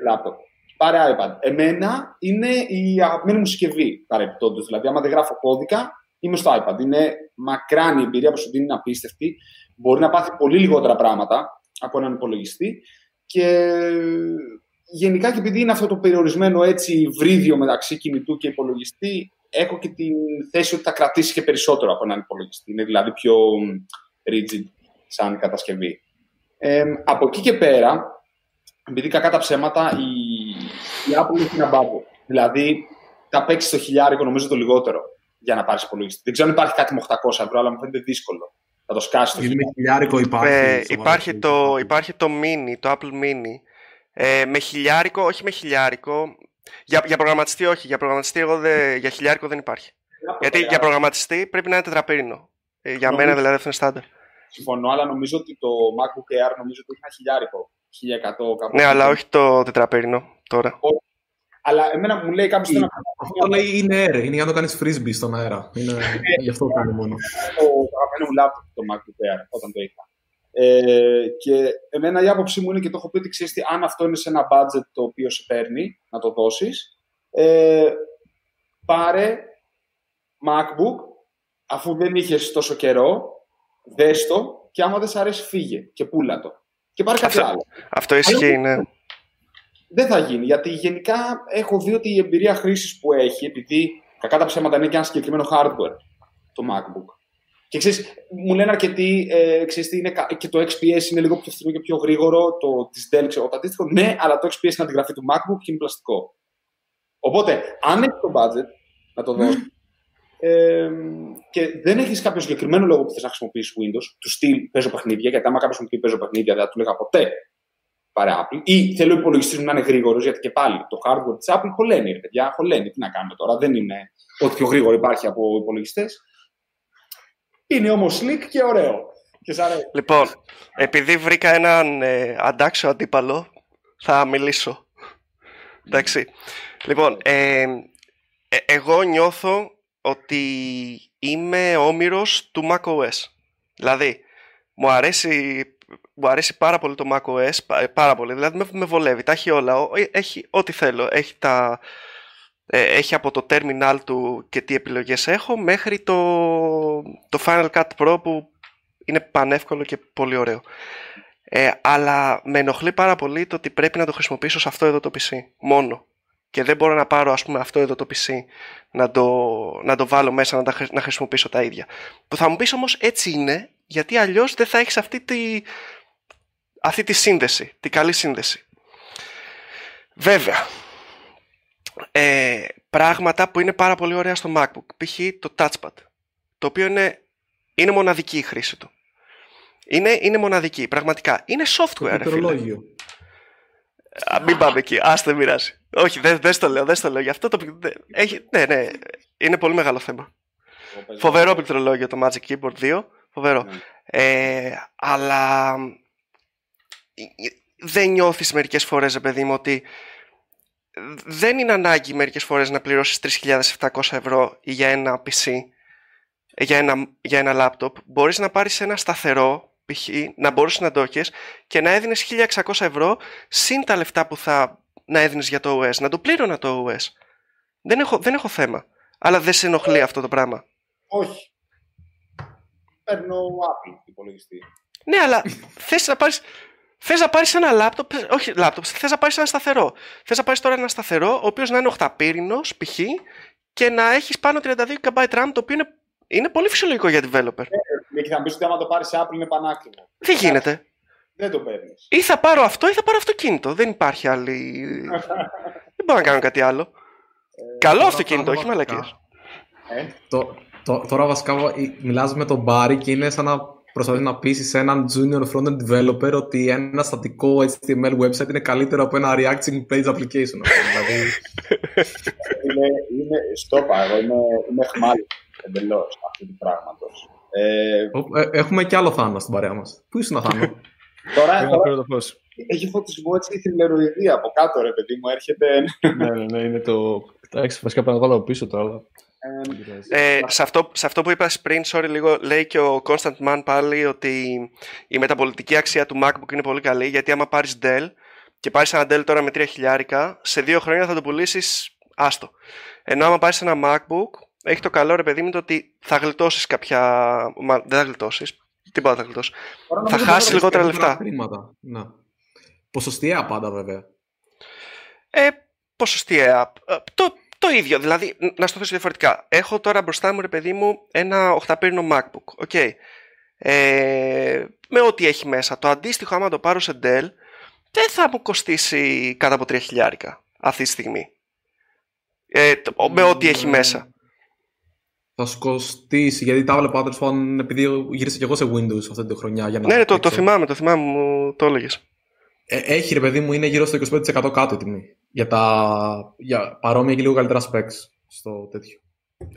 Λάπτοπ. Πάρε iPad. Εμένα είναι η αγαπημένη μου συσκευή παρεμπιπτόντως. Δηλαδή, άμα δεν γράφω κώδικα, είμαι στο iPad. Είναι μακράν η εμπειρία που σου δίνει, είναι απίστευτη. Μπορεί να πάθει πολύ λιγότερα πράγματα από έναν υπολογιστή. Και γενικά και επειδή είναι αυτό το περιορισμένο έτσι βρύδιο μεταξύ κινητού και υπολογιστή, έχω και την θέση ότι θα κρατήσει και περισσότερο από έναν υπολογιστή. Είναι δηλαδή πιο rigid σαν κατασκευή. Ε, από εκεί και πέρα, επειδή κακά τα ψέματα, η, η Apple έχει ένα μπάμπο. Δηλαδή, θα παίξεις το χιλιάρικο, νομίζω το λιγότερο, για να πάρεις υπολογιστή. Δεν ξέρω αν υπάρχει κάτι με 800 ευρώ, αλλά μου φαίνεται δύσκολο. Θα το σκάσει το Γιατί χιλιάρικο. με χιλιάρικο υπάρχει. Ε, σοβαρό υπάρχει, το, χιλιάρικο. υπάρχει το mini, το Apple Mini. Ε, με χιλιάρικο, όχι με χιλιάρικο. Για, για προγραμματιστή όχι. Για προγραμματιστή εγώ δεν, για χιλιάρικο δεν υπάρχει. Γιατί για προγραμματιστή πρέπει να είναι τετραπύρινο. Ε, για Νομίζω- μένα δηλαδή αυτό είναι στάνταρ. Συμφωνώ, αλλά νομίζω ότι το MacBook Air νομίζω ότι έχει ένα χιλιάρικο. 1100 κάπου. Ναι, αλλά όχι το τετραπύρινο τώρα. Αλλά εμένα μου λέει κάποιος να Αυτό λέει είναι air, είναι για να το κάνεις frisbee στον αέρα. Είναι, γι' αυτό το κάνει μόνο. το αγαπημένο μου λάπτοπ το MacBook Air όταν το είχα. Ε, και εμένα η άποψή μου είναι και το έχω πει ότι ξέρεις τι, αν αυτό είναι σε ένα budget το οποίο σε παίρνει να το δώσεις, ε, πάρε MacBook αφού δεν είχες τόσο καιρό, δες το και άμα δεν σ' αρέσει φύγε και πούλα το. Και πάρε κάτι Αυτό- άλλο. Αυτό ισχύει, ναι. Δεν θα γίνει, γιατί γενικά έχω δει ότι η εμπειρία χρήσης που έχει, επειδή κακά τα ψέματα είναι και ένα συγκεκριμένο hardware, το MacBook. Και ξέρεις, μου λένε αρκετοί, ε, ξέρεις τι είναι, κα- και το XPS είναι λίγο πιο φθηνό και πιο γρήγορο, το της Dell, ξέρω, το αντίστοιχο, ναι, αλλά το XPS είναι αντιγραφή του MacBook και είναι πλαστικό. Οπότε, αν έχεις το budget να το δώσεις, ε, και δεν έχεις κάποιο συγκεκριμένο λόγο που θες να χρησιμοποιήσεις Windows, του στυλ παίζω παιχνίδια, γιατί άμα κάποιος μου πει παίζω παιχνίδια, δεν θα του λέγα ποτέ πάρε Apple. Ή θέλω ο υπολογιστή μου να είναι γρήγορος, γιατί και πάλι το hardware της Apple χωλαίνει, ρε παιδιά, χωλαίνει. Τι να κάνουμε τώρα, δεν είναι ό,τι πιο γρήγορο υπάρχει από υπολογιστές. Είναι όμως slick και ωραίο. Και σ' αρέσει. Λοιπόν, επειδή βρήκα έναν ε, αντάξιο αντίπαλο, θα μιλήσω. Εντάξει. Λοιπόν, ε, ε, εγώ νιώθω ότι είμαι όμοιρος του macOS. Δηλαδή, μου αρέσει μου αρέσει πάρα πολύ το macOS, πα- πάρα πολύ, δηλαδή με, με βολεύει, τα έχει όλα, Ο- έχει ό,τι θέλω, έχει, τα, ε, έχει από το terminal του και τι επιλογές έχω μέχρι το, το Final Cut Pro που είναι πανεύκολο και πολύ ωραίο. Ε, αλλά με ενοχλεί πάρα πολύ το ότι πρέπει να το χρησιμοποιήσω σε αυτό εδώ το PC μόνο. Και δεν μπορώ να πάρω ας πούμε αυτό εδώ το PC να το, να το βάλω μέσα να, τα, χρη- να χρησιμοποιήσω τα ίδια. Που θα μου πεις όμως έτσι είναι γιατί αλλιώς δεν θα έχεις αυτή τη, αυτή τη σύνδεση, τη καλή σύνδεση. Βέβαια, ε, πράγματα που είναι πάρα πολύ ωραία στο MacBook, π.χ. το touchpad, το οποίο είναι, είναι μοναδική η χρήση του. Είναι, είναι μοναδική, πραγματικά. Είναι Το software, ρε φίλε. πληκτρολόγιο. Α, μην πάμε εκεί. Α δεν μοιράζει. Όχι, δεν δεν στο λέω, δεν στο λέω. Γι' αυτό το. δε- Έχει, ναι, ναι. Είναι πολύ μεγάλο θέμα. Φοβερό πληκτρολόγιο το Magic Keyboard 2. Φοβερό. Ναι. Ε, αλλά ε, ε, δεν νιώθεις μερικές φορές, ρε παιδί μου, ότι δεν είναι ανάγκη μερικές φορές να πληρώσεις 3.700 ευρώ για ένα PC, ε, για ένα, για ένα λάπτοπ. Μπορείς να πάρεις ένα σταθερό, π.χ. να μπορείς να το έχεις και να έδινες 1.600 ευρώ συν τα λεφτά που θα να έδινες για το OS. Να το πλήρωνα το OS. Δεν έχω, δεν έχω θέμα. Αλλά δεν σε ενοχλεί αυτό το πράγμα. Όχι. Παίρνω Apple υπολογιστή. Ναι, αλλά θες να πάρεις, θες να πάρεις ένα λάπτοπ, όχι λάπτοπ, θες να πάρεις ένα σταθερό. Θες να πάρεις τώρα ένα σταθερό, ο οποίος να είναι οχταπύρινος, π.χ. και να έχεις πάνω 32 GB RAM, το οποίο είναι, είναι πολύ φυσιολογικό για developer. Και θα μου πεις ότι άμα το πάρεις Apple είναι πανάκριβο. Δεν γίνεται; Δεν το παίρνεις. Ή θα πάρω αυτό ή θα πάρω αυτοκίνητο. Δεν υπάρχει άλλη... Δεν μπορώ να κάνω κάτι άλλο. Καλό τώρα αυτοκίνητο, κάνω όχι βασικά. μαλακίες. Ε, Το, το, τώρα βασικά ε, μιλάς με τον Μπάρι και είναι σαν να προσπαθείς να πείσεις έναν junior frontend developer ότι ένα στατικό HTML website είναι καλύτερο από ένα reacting page application. δηλαδή, είναι, είναι, στόπα, εγώ είμαι, είμαι χμάλι εντελώς αυτού του πράγματος. Ε, ο- ε, έχουμε και άλλο Θάνο στην παρέα μας. Πού ήσουν Θάνο; τώρα, Πρέπει να τώρα φέρω το φως. έχει φωτισμό έτσι η θρυλεροειδία από κάτω, ρε παιδί μου, έρχεται. ναι, ναι, ναι, είναι το... Εντάξει, βασικά πρέπει να το βάλω πίσω τώρα. Αλλά Ε, δεν πειράζει. Ε, σε, αυτό, σε αυτό που είπα πριν, sorry λίγο, λέει και ο Constant Man πάλι ότι η μεταπολιτική αξία του MacBook είναι πολύ καλή γιατί άμα πάρεις Dell και πάρεις ένα Dell τώρα με 3 χιλιάρικα, σε δύο χρόνια θα το πουλήσεις άστο. Ενώ άμα πάρεις ένα MacBook, έχει το καλό ρε παιδί μου το ότι θα γλιτώσεις κάποια... Μα, δεν θα γλιτώσεις, τίποτα θα γλιτώσεις. τώρα Θα νομίζω χάσεις τώρα- λιγότερα Περισσότερα λεφτά. Χρήματα. Ναι. Ποσοστιαία πάντα βέβαια. Ε, ποσοστιαία. Ε, Το, το ίδιο, δηλαδή, ν- να στο θέσω διαφορετικά. Έχω τώρα μπροστά μου, ρε παιδί μου, ένα οχταπύρηνο MacBook. OK. Ε, με ό,τι έχει μέσα. Το αντίστοιχο, άμα το πάρω σε Dell, δεν θα μου κοστίσει κάτω από 3 χιλιάρικα αυτή τη στιγμή. Ε, το- με ό,τι έχει Ναι. μέσα. Θα σου κοστίσει, γιατί τα έβλεπα τέλο πάντων, επειδή γύρισα και εγώ σε Windows αυτή τη χρονιά. Για να Ναι, ναι, το, το παίξω. θυμάμαι, το θυμάμαι, μου το έλεγες. Ε, έχει ρε παιδί μου, είναι γύρω στο 25% κάτω η τιμή. Για, τα, για παρόμοια και λίγο καλύτερα specs στο τέτοιο.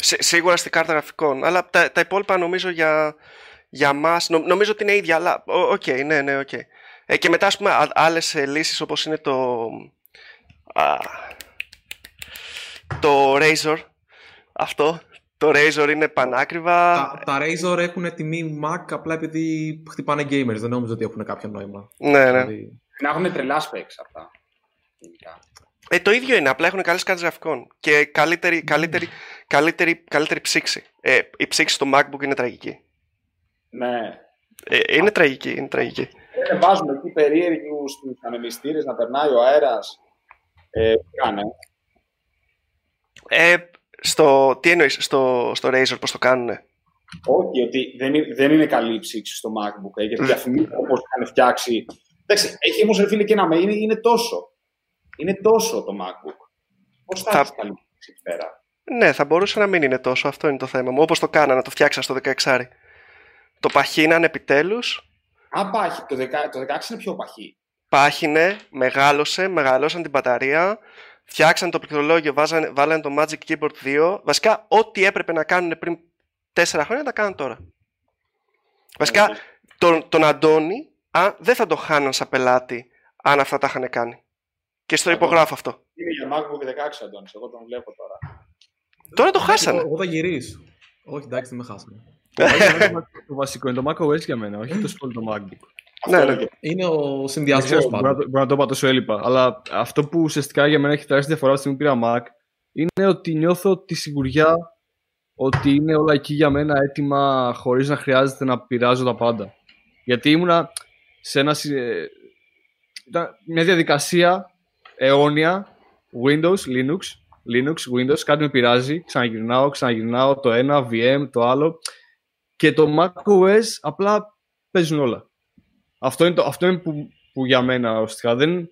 Σίγουρα στην κάρτα γραφικών. Αλλά τα, τα υπόλοιπα νομίζω για, για μας, νο- νομίζω ότι είναι ίδια. Αλλά ο- οκ, ναι, ναι, οκ. Ε, και μετά, ας πούμε, α- άλλες ε, λύσεις όπως είναι το... Α, το Razer. Αυτό. Το Razer είναι πανάκριβα. Τα, τα Razer έχουν τιμή Mac απλά επειδή χτυπάνε gamers. Δεν νομίζω ότι έχουν κάποιο νόημα. Ναι, ναι. Δηλαδή, Να έχουν τρελά specs αυτά. γενικά. Ε, το ίδιο είναι, απλά έχουν καλές κάρτες γραφικών και καλύτερη, καλύτερη, καλύτερη, καλύτερη ψήξη. Ε, η ψήξη στο MacBook είναι τραγική. Ναι. Ε, είναι τραγική, είναι τραγική. Ε, βάζουμε εκεί περίεργους στου ανεμιστήρε να περνάει ο αέρας. Ε, κάνε; Ε, στο, τι εννοείς, στο, στο Razer πώς το κάνουνε; Όχι, ότι δεν είναι, δεν είναι καλή η ψήξη στο MacBook. Ε, γιατί διαφημίζουν όπως είχαν φτιάξει. Εντάξει, έχει όμως φίλε και ένα με. Είναι, είναι τόσο. Είναι τόσο το MacBook. Πώς θα, Θα- έχει καλή ψήξη εκεί πέρα; Ναι, θα μπορούσε να μην είναι τόσο, αυτό είναι το θέμα μου. Όπως το κάνανε, να το φτιάξαν στο 16. Το παχύναν επιτέλους, Α, πάχει. Το, 10, το 16 είναι πιο παχύ. πάχυνε, μεγάλωσε, μεγαλώσαν την μπαταρία, φτιάξαν το πληκτρολόγιο, βάζανε, βάλανε το Magic Keyboard 2. Βασικά, ό,τι έπρεπε να κάνουν πριν 4 χρόνια, τα κάνουν τώρα. Βασικά, Ε, τον, τον Αντώνη α, δεν θα το χάναν σαν πελάτη αν αυτά τα είχαν κάνει. Και στο Αντώνη. υπογράφω αυτό. Είναι για MacBook 16, Αντώνης. Εγώ τον βλέπω τώρα. Τώρα το χάσανε. Εγώ, εγώ θα γυρίσω. Όχι, εντάξει, δεν με χάσανε. το βασικό είναι το macOS για μένα, όχι τόσο πολύ το MacBook. Ναι, Αυτό ναι. έλεγε. Είναι ο Δεν συνδυασμό ξέρω, μπορεί, να πάντα. το, μπορεί να το είπα τόσο έλειπα. Αλλά αυτό που ουσιαστικά για μένα έχει τεράστια διαφορά στη στιγμή που πήρα Mac είναι ότι νιώθω τη σιγουριά ότι είναι όλα εκεί για μένα έτοιμα χωρίς να χρειάζεται να πειράζω τα πάντα. Γιατί ήμουνα σε ένα, συ- ε, ήταν μια διαδικασία αιώνια Windows, Linux, Linux, Windows, κάτι με πειράζει, ξαναγυρνάω, ξαναγυρνάω το ένα, VM, το άλλο και το macOS απλά παίζουν όλα. Αυτό είναι, το, αυτό είναι που, που για μένα ουσιαστικά δεν,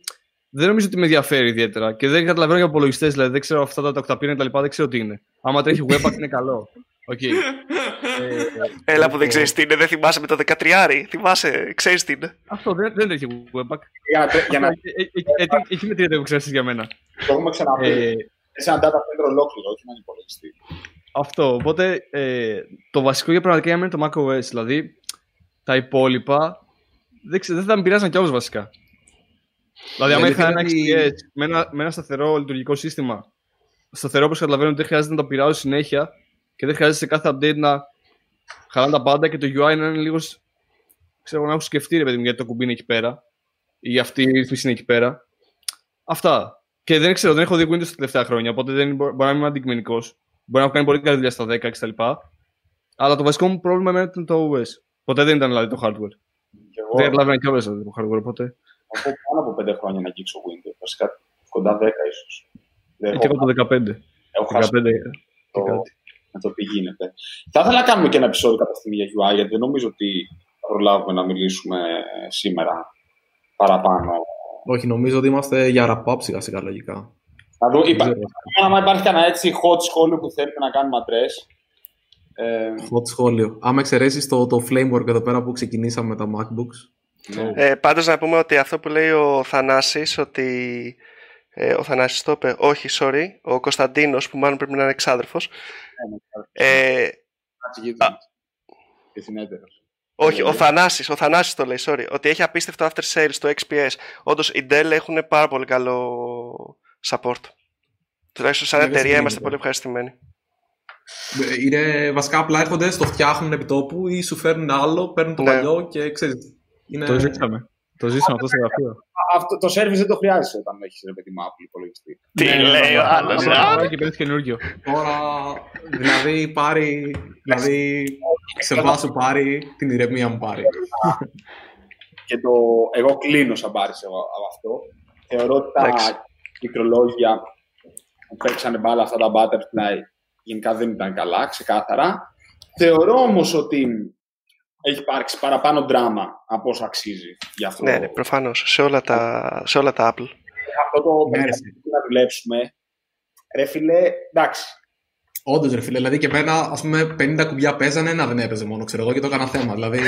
δεν νομίζω ότι με ενδιαφέρει ιδιαίτερα και δεν καταλαβαίνω για υπολογιστέ, δηλαδή δεν ξέρω αυτά τα τοκταπήρια και τα λοιπά, δεν ξέρω τι είναι. Άμα τρέχει webpack είναι καλό. Οκ. Ε, Έλα που δεν λοιπόν, ξέρεις τι είναι, δεν θυμάσαι με το 13. Θυμάσαι, ξέρεις τι είναι. Αυτό δεν, δεν τρέχει webpack. Για να, τρέ- για να Ε, ε, ε, ε, τι- Εκεί με τρίτε που ξέρεις για μένα. το έχουμε ξαναπεί. Ε, σε ένα data center ολόκληρο, όχι έναν υπολογιστή. Αυτό. Οπότε ε, το βασικό για πραγματικά για μένα είναι το macOS. Δηλαδή τα υπόλοιπα δεν, ξέρω, δεν θα με πειράζαν κιόλας βασικά. Δηλαδή, άμα Η είχα ένα αλήθεια είναι XPS με ένα, με ένα σταθερό λειτουργικό σύστημα, σταθερό όπως καταλαβαίνω ότι δεν χρειάζεται να το πειράζω συνέχεια και δεν χρειάζεται σε κάθε update να χαλάνε τα πάντα και το UI να είναι λίγο. ξέρω να έχω σκεφτεί ρε παιδί μου γιατί το κουμπί είναι εκεί πέρα ή αυτή η ρύθμιση είναι εκεί πέρα. Αυτά. Και δεν ξέρω, δεν έχω δει Windows τα τελευταία χρόνια, οπότε δεν μπο- μπορεί να είμαι αντικειμενικός. Μπορεί να έχω κάνει πολύ καλή δουλειά στα 10 κτλ. Αλλά το βασικό μου πρόβλημα εμένα ήταν το OS. Ποτέ δεν ήταν δηλαδή το hardware. Και εγώ Δεν καταλάβαινα κιόλα δηλαδή, το hardware, οπότε. έχω πάνω από 5 χρόνια να αγγίξω Windows. Βασικά κοντά 10 ίσως. Ε, και εγώ το 15. έχω χάσει 15 το, και κάτι. με το τι γίνεται. Θα ήθελα να κάνουμε και ένα επεισόδιο κάποια στιγμή για UI, γιατί δεν νομίζω ότι θα προλάβουμε να μιλήσουμε σήμερα παραπάνω. Όχι, νομίζω ότι είμαστε για wrap-up σιγά σιγά λογικά. Να δω, Δεν είπα, ξέρω. αν υπάρχει κανένα έτσι hot σχόλιο που θέλετε να κάνουμε address. Ε, Hot σχόλιο. Άμα εξαιρέσεις το, το framework εδώ πέρα που ξεκινήσαμε με τα MacBooks. ναι. Ε, πάντως να πούμε ότι αυτό που λέει ο Θανάσης ότι ε, ο Θανάσης το είπε, όχι sorry, ο Κωνσταντίνος που μάλλον πρέπει να είναι εξάδερφος ε, Κάτσε γείτονας. Και συνέτερος. όχι, Ναι, ο ναι. Θανάσης, ο Θανάσης το λέει, sorry, ότι έχει απίστευτο after sales στο XPS. Όντως οι Dell έχουν πάρα πολύ καλό support. Τουλάχιστον σαν Ναι, δεν εταιρεία συμβαίνει είμαστε αυτό. πολύ ευχαριστημένοι. Ε, Είναι βασικά απλά έρχονται, στο φτιάχνουν επί τόπου ή σου φέρνουν άλλο, παίρνουν το Ναι. παλιό και ξέρεις. Είναι... Το ζήσαμε. Το ζήσαμε αυτό στο γραφείο. Αυτό, το service δεν το χρειάζεσαι όταν έχεις ρε παιδί μου Apple υπολογιστή. Τι Ναι, λέει ναι, ο ναι, άλλος, ναι, α; Άρα και παίρνει καινούργιο. Τώρα, δηλαδή πάρει, δηλαδή σε σου πάρει, την ηρεμία μου πάρει. Και το, εγώ κλείνω σαν πάρεις εγώ από αυτό. Θεωρώ ότι τα Εντάξει. μικρολόγια που παίξανε μπάλα αυτά τα butterfly γενικά δεν ήταν καλά, ξεκάθαρα. Θεωρώ όμως ότι έχει υπάρξει παραπάνω δράμα από όσο αξίζει για αυτό. Ναι, ναι, προφανώς, σε όλα τα, σε όλα τα Apple. Αυτό το Ναι, παιχνίδι που να δουλέψουμε. Ρε φίλε, εντάξει. Όντως, ρε φίλε, δηλαδή και εμένα, ας πούμε, 50 κουμπιά παίζανε, ένα δεν έπαιζε μόνο, ξέρω εγώ, και το έκανα θέμα. Δηλαδή.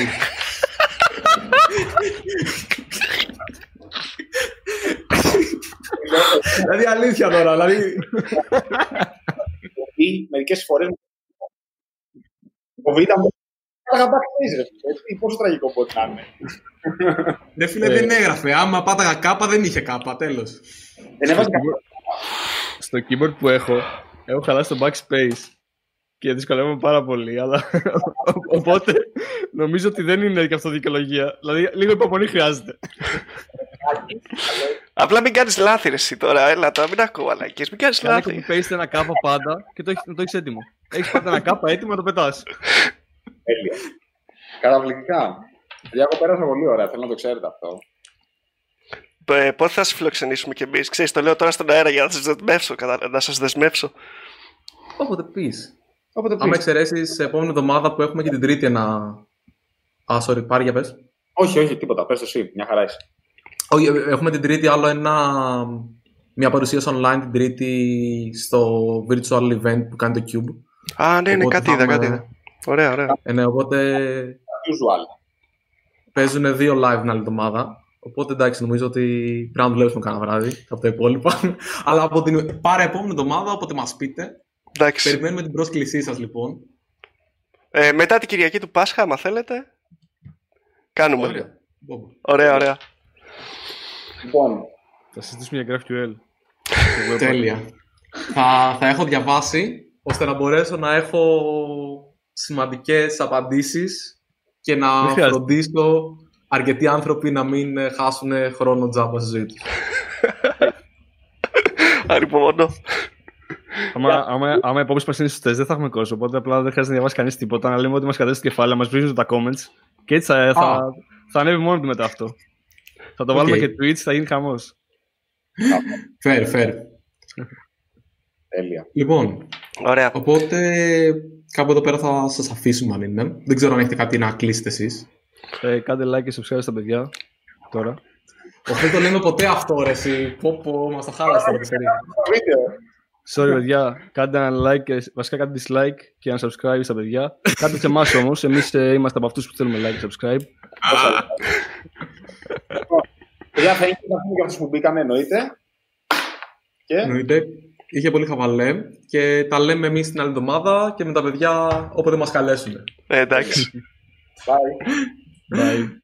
δηλαδή αλήθεια τώρα, δηλαδή. Ή μερικές φορές ο Β' μου έλεγα backstage, ρε φίλε. Τι, Πόσο τραγικό μπορεί να είναι. Ρε φίλε, δεν έγραφε. Άμα πάταγα κάπα, δεν είχε κάπα, τέλος. Δεν έβαζε Στο keyboard που έχω, έχω χαλάσει το backspace και δυσκολεύομαι πάρα πολύ. Αλλά... Οπότε νομίζω ότι δεν είναι και αυτό δικαιολογία. Δηλαδή, λίγο υπομονή χρειάζεται. Απλά μην κάνεις λάθη ρε εσύ τώρα, έλα τώρα, μην ακούω αλακίες, μην κάνεις Κάνε λάθη. copy paste ένα κάπα πάντα και το, έχεις- το έχεις έτοιμο. Έχεις πάντα ένα κάπα έτοιμο να το πετάς. Τέλεια. Καταπληκτικά. Για εγώ πέρασα πολύ ωραία, θέλω να το ξέρετε αυτό. Ε, πότε θα σας φιλοξενήσουμε κι εμείς, ξέρεις, το λέω τώρα στον αέρα για να σας δεσμεύσω, κατα- να σας δεσμεύσω. Όποτε πεις. Όποτε Άμα πεις. εξαιρέσεις επόμενη εβδομάδα που έχουμε και την Τρίτη ένα. Α, sorry, πάρει για πες. Όχι, όχι, τίποτα. Πες το εσύ. Μια χαρά είσαι. Όχι, ε, έχουμε την Τρίτη άλλο ένα. Μια παρουσίαση online την Τρίτη στο virtual event που κάνει το Cube. Α, ναι, ναι, Οπότε κάτι θα είδα, είμαι- κάτι είδα. Ωραία, ωραία. Ε, ναι, οπότε Usual. παίζουν δύο live την άλλη εβδομάδα. Οπότε εντάξει, νομίζω ότι πρέπει να δουλέψουμε κάνα βράδυ από τα υπόλοιπα. Αλλά από την πάρα επόμενη εβδομάδα, όποτε μας πείτε, Εντάξει. περιμένουμε την πρόσκλησή σας λοιπόν. Ε, μετά την Κυριακή του Πάσχα, άμα θέλετε, κάνουμε. Ωραία. Μπόμπο. Ωραία, ωραία. Λοιπόν, Θα συζητήσουμε για GraphQL. Τέλεια. θα, θα έχω διαβάσει ώστε να μπορέσω να έχω σημαντικές απαντήσεις και να Δεν χρειάζεται. φροντίσω αρκετοί άνθρωποι να μην ε, χάσουν χρόνο τζάμπα στη ζωή τους. Ανυπομονώ. Άμα, άμα, άμα οι απόψει μα είναι σωστέ, δεν θα έχουμε κόσμο. Οπότε απλά δεν χρειάζεται να διαβάσει κανείς τίποτα. Να λέμε ότι μας κατέστησε το κεφάλι, να μας βρίζουν τα comments. Και έτσι θα, θα, θα ανέβει μόνο του μετά αυτό. Θα το Οκ. βάλουμε και Twitch, θα γίνει χαμός. Fair, fair. Τέλεια. Λοιπόν, Ωραία. οπότε κάπου εδώ πέρα θα σας αφήσουμε αν είναι. Δεν ξέρω αν έχετε κάτι να κλείσετε εσείς. Ε, κάντε like και subscribe στα παιδιά. Τώρα. Όχι, δεν το λέμε ποτέ αυτό, ρε, εσύ. Πω, πω, μας τα χάλασε τώρα, ξέρει. Sorry, παιδιά. Κάντε ένα like, και- βασικά κάντε dislike και ένα subscribe στα παιδιά. Κάντε σε εμάς όμως. Εμείς είμαστε από αυτούς που θέλουμε like και subscribe. Παιδιά, θα είναι και να πούμε για αυτού που μπήκαν, εννοείται. Και Εννοείται. Είχε πολύ χαβαλέ και τα λέμε εμείς την άλλη εβδομάδα και με τα παιδιά όποτε μας καλέσουν. Ε, εντάξει. bye. Bye.